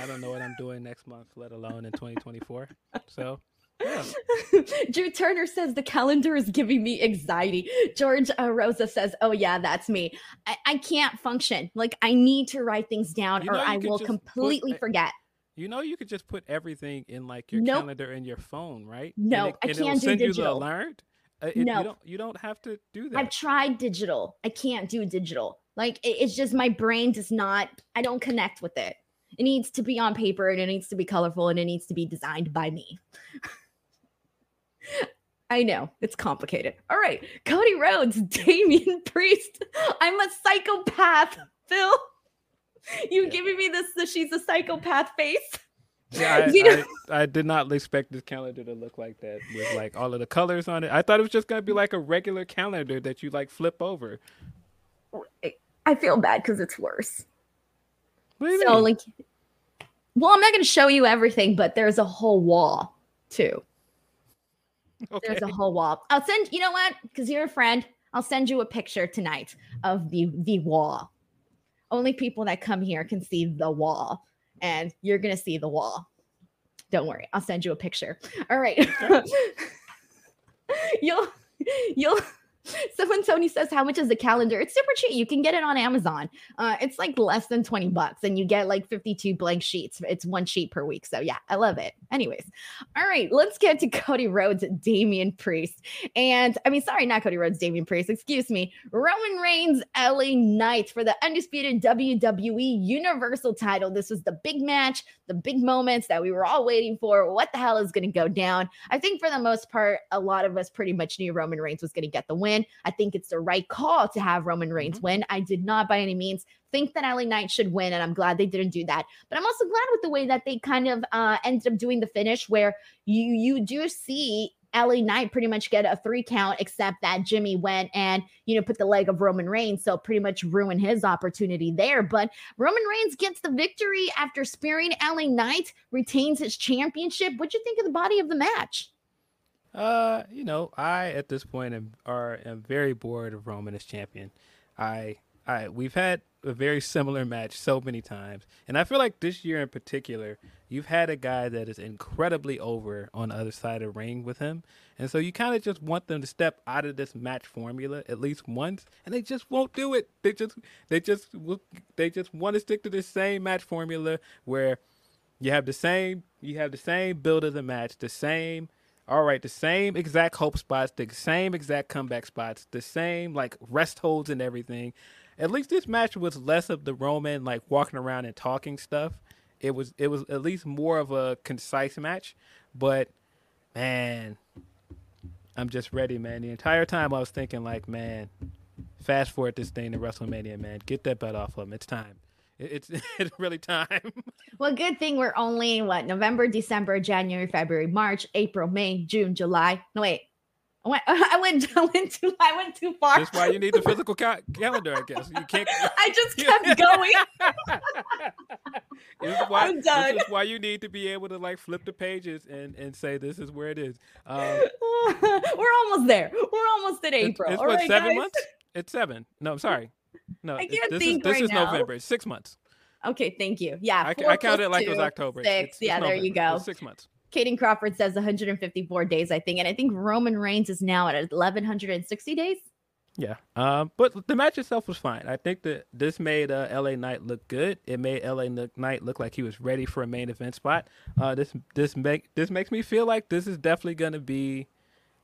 I don't know what I'm doing next month, let alone in 2024. So yeah. Drew Turner says the calendar is giving me anxiety. George uh, Rosa says, "Oh yeah, that's me. I, I can't function. Like I need to write things down, you or I will completely put, forget." You know, you could just put everything in like your nope. calendar in your phone, right? No, it, I can't do send digital. You the alert. Uh, it, no, you don't. You don't have to do that. I've tried digital. I can't do digital. Like it, it's just my brain does not. I don't connect with it. It needs to be on paper and it needs to be colorful and it needs to be designed by me. I know it's complicated. All right, Cody Rhodes, Damian Priest. I'm a psychopath, Phil. You giving me this? The she's a psychopath face. Yeah, I, you know? I, I, did not expect this calendar to look like that with like all of the colors on it. I thought it was just gonna be like a regular calendar that you like flip over. I feel bad because it's worse. so mean? like, well, I'm not gonna show you everything, but there's a whole wall too. Okay. There's a whole wall. I'll send, you know what? Because you're a friend, I'll send you a picture tonight of the the wall. Only people that come here can see the wall, and you're gonna see the wall. Don't worry, I'll send you a picture. All right. you'll you'll Someone Tony says, "How much is the calendar?" It's super cheap. You can get it on Amazon. Uh, it's like less than twenty bucks, and you get like fifty-two blank sheets. It's one sheet per week. So yeah, I love it. Anyways, all right, let's get to Cody Rhodes, Damian Priest, and I mean, sorry, not Cody Rhodes, Damian Priest. Excuse me, Roman Reigns, LA Knight for the undisputed WWE Universal Title. This was the big match, the big moments that we were all waiting for. What the hell is going to go down? I think for the most part, a lot of us pretty much knew Roman Reigns was going to get the win. I think it's the right call to have Roman Reigns mm-hmm. win. I did not by any means think that LA Knight should win, and I'm glad they didn't do that. But I'm also glad with the way that they kind of uh, ended up doing the finish, where you you do see LA Knight pretty much get a three count, except that Jimmy went and, you know, put the leg of Roman Reigns. So pretty much ruin his opportunity there. But Roman Reigns gets the victory after spearing LA Knight, retains his championship. What'd you think of the body of the match? Uh, you know, I at this point am are am very bored of Roman as champion. I I we've had a very similar match so many times, and I feel like this year in particular, you've had a guy that is incredibly over on the other side of the ring with him, and so you kind of just want them to step out of this match formula at least once, and they just won't do it. They just they just they just want to stick to the same match formula where you have the same you have the same build of the match, the same all right, the same exact hope spots, the same exact comeback spots, the same like rest holds and everything. At least this match was less of the Roman like walking around and talking stuff. It was it was at least more of a concise match. But man, I'm just ready, man. The entire time I was thinking like, man, fast forward this thing to WrestleMania, man. Get that belt off of him. It's time. It's it's really time. Well, good thing we're only in what November, December, January, February, March, April, May, June, July. No wait, I went, I went, I went too, I went too far. That's why you need the physical ca- calendar, I guess. You can't. I just kept going. this is why, I'm done. This is why you need to be able to like flip the pages and and say this is where it is. Um, we're almost there. We're almost at April. It's, it's what, right, seven guys? months. It's seven. No, I'm sorry. No, I can't this think is, this right is now. November. It's six months. Okay, thank you. Yeah, I, I counted it like it was October. Six. It's, yeah, there you go. six months. Kaden Crawford says 154 days, I think, and I think Roman Reigns is now at 1160 days. Yeah, um, but the match itself was fine. I think that this made uh, LA Knight look good. It made LA Knight look like he was ready for a main event spot. Uh, this this make this makes me feel like this is definitely going to be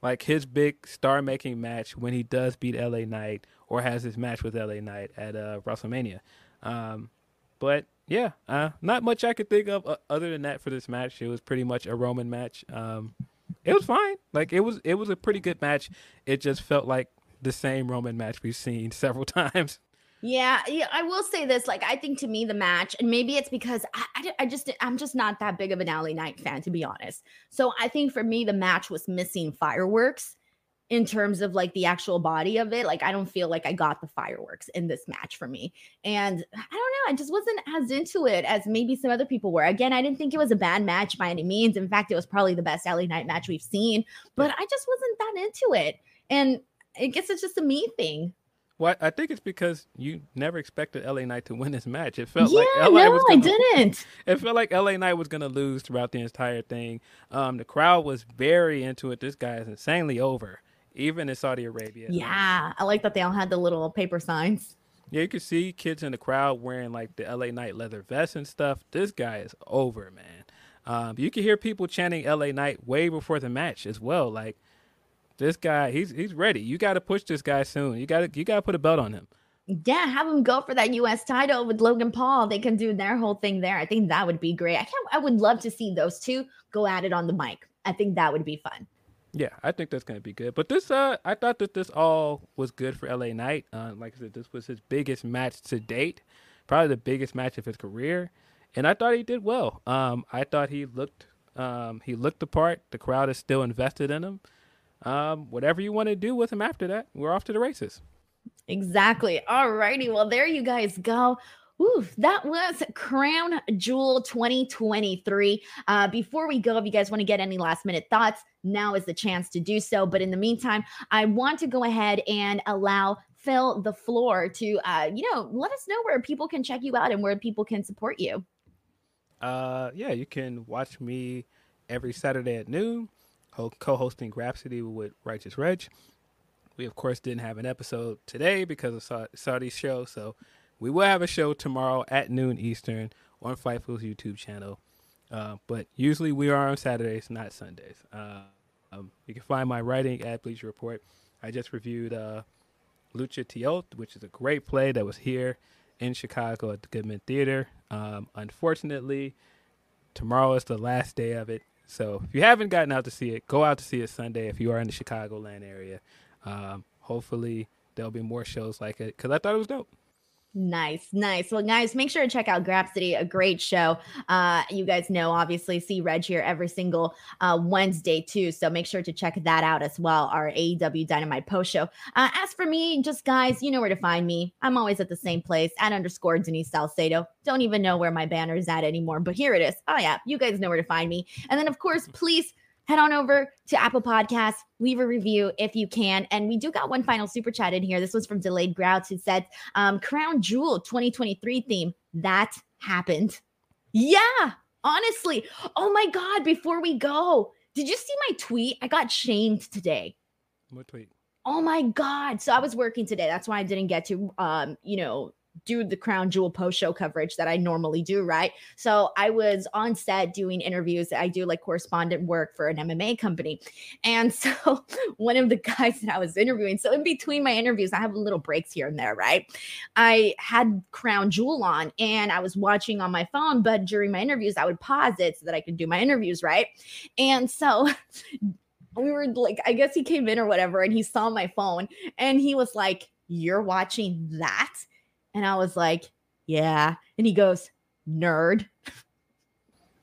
like his big star making match when he does beat LA Knight or has his match with LA Knight at uh, WrestleMania. Um, but yeah, uh, not much I could think of uh, other than that for this match. It was pretty much a Roman match. Um, it was fine. Like it was, it was a pretty good match. It just felt like the same Roman match we've seen several times. Yeah, yeah, I will say this. Like, I think to me, the match, and maybe it's because I, I, I, just, I'm just not that big of an LA Knight fan, to be honest. So I think for me, the match was missing fireworks in terms of like the actual body of it. Like, I don't feel like I got the fireworks in this match for me. And I don't know, I just wasn't as into it as maybe some other people were. Again, I didn't think it was a bad match by any means. In fact, it was probably the best LA Knight match we've seen, but I just wasn't that into it. And I guess it's just a me thing. Well, I think it's because you never expected LA Knight to win this match. It felt yeah, like LA no, was gonna, I didn't. It felt like LA Knight was going to lose throughout the entire thing. Um, the crowd was very into it. This guy is insanely over even in Saudi Arabia. Yeah, I like that they all had the little paper signs. Yeah, you can see kids in the crowd wearing like the LA Knight leather vests and stuff. This guy is over, man. Um, you can hear people chanting LA Knight way before the match as well. Like this guy, he's he's ready. You got to push this guy soon. You got to you got to put a belt on him. Yeah, have him go for that U.S. title with Logan Paul. They can do their whole thing there. I think that would be great. I can't. I would love to see those two go at it on the mic. I think that would be fun. Yeah, I think that's gonna be good. But this, uh, I thought that this all was good for LA Knight. Uh, like I said, this was his biggest match to date, probably the biggest match of his career, and I thought he did well. Um, I thought he looked, um, he looked the part. The crowd is still invested in him. Um, whatever you want to do with him after that, we're off to the races. Exactly. All righty. Well, there you guys go. Oof, that was Crown Jewel 2023. Uh, before we go, if you guys want to get any last minute thoughts, now is the chance to do so. But in the meantime, I want to go ahead and allow Phil the floor to, uh, you know, let us know where people can check you out and where people can support you. Uh, yeah, you can watch me every Saturday at noon, co hosting Grapsody with Righteous Reg. we of course didn't have an episode today because of Sa- Saudi's show, so we will have a show tomorrow at noon Eastern on Fightful's YouTube channel. Uh, but usually we are on Saturdays, not Sundays. Uh, um, you can find my writing at Bleacher Report. I just reviewed uh, Lucha Teotl, which is a great play that was here in Chicago at the Goodman Theater. Um, unfortunately, tomorrow is the last day of it. So if you haven't gotten out to see it, go out to see it Sunday if you are in the Chicagoland area. Um, hopefully, there'll be more shows like it because I thought it was dope. Nice, nice. Well, guys, make sure to check out Grapsody, a great show. Uh, you guys know, obviously, see Reg here every single uh, Wednesday too. So make sure to check that out as well. Our AEW Dynamite post show. Uh, as for me, just guys, you know where to find me. I'm always at the same place at underscore Denise Salcedo. Don't even know where my banner is at anymore, but here it is. Oh yeah, you guys know where to find me. And then of course, please head on over to Apple Podcasts, leave a review if you can. And we do got one final super chat in here. This was from Delayed Grouts who said, um, Crown Jewel 2023 theme. That happened. Yeah, honestly. Oh my God, before we go, did you see my tweet? I got shamed today. What tweet? Oh my God. So I was working today. That's why I didn't get to, um, you know, do the crown jewel post show coverage that I normally do, right? So I was on set doing interviews. I do like correspondent work for an MMA company. And so one of the guys that I was interviewing, so in between my interviews, I have little breaks here and there, right? I had crown jewel on and I was watching on my phone, but during my interviews, I would pause it so that I could do my interviews, right? And so we were like, I guess he came in or whatever, and he saw my phone and he was like, You're watching that? And I was like, yeah. And he goes, nerd.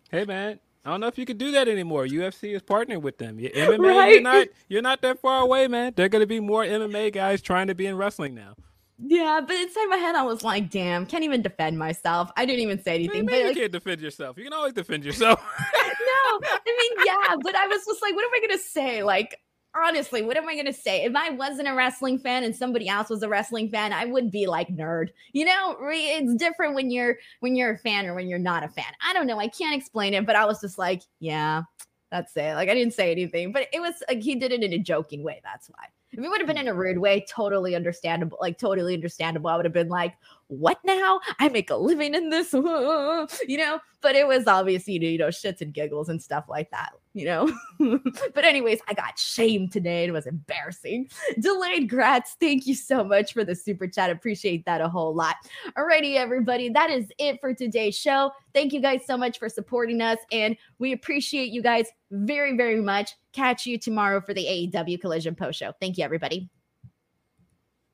Hey man, I don't know if you could do that anymore. UFC is partnering with them. Your MMA, right? you're not you're not that far away, man. They're gonna be more MMA guys trying to be in wrestling now. Yeah, but inside my head, I was like, "Damn, can't even defend myself." I didn't even say anything. But you like, can't defend yourself. You can always defend yourself. no, I mean, yeah, but I was just like, "What am I gonna say?" Like, honestly, what am I going to say? If I wasn't a wrestling fan and somebody else was a wrestling fan, I would be like nerd. You know, it's different when you're when you're a fan or when you're not a fan. I don't know. I can't explain it, but I was just like, yeah, that's it. Like I didn't say anything, but it was like he did it in a joking way. That's why. If it would have been hmm. in a rude way, totally understandable. Like totally understandable. I would have been like, "What now? I make a living in this," you know. But it was obviously you know shits and giggles and stuff like that you know. but anyways, I got shamed today. It was embarrassing. Delayed grats. Thank you so much for the super chat. Appreciate that a whole lot. Alrighty, everybody. That is it for today's show. Thank you guys so much for supporting us. And we appreciate you guys very, very much. Catch you tomorrow for the AEW Collision post show. Thank you, everybody.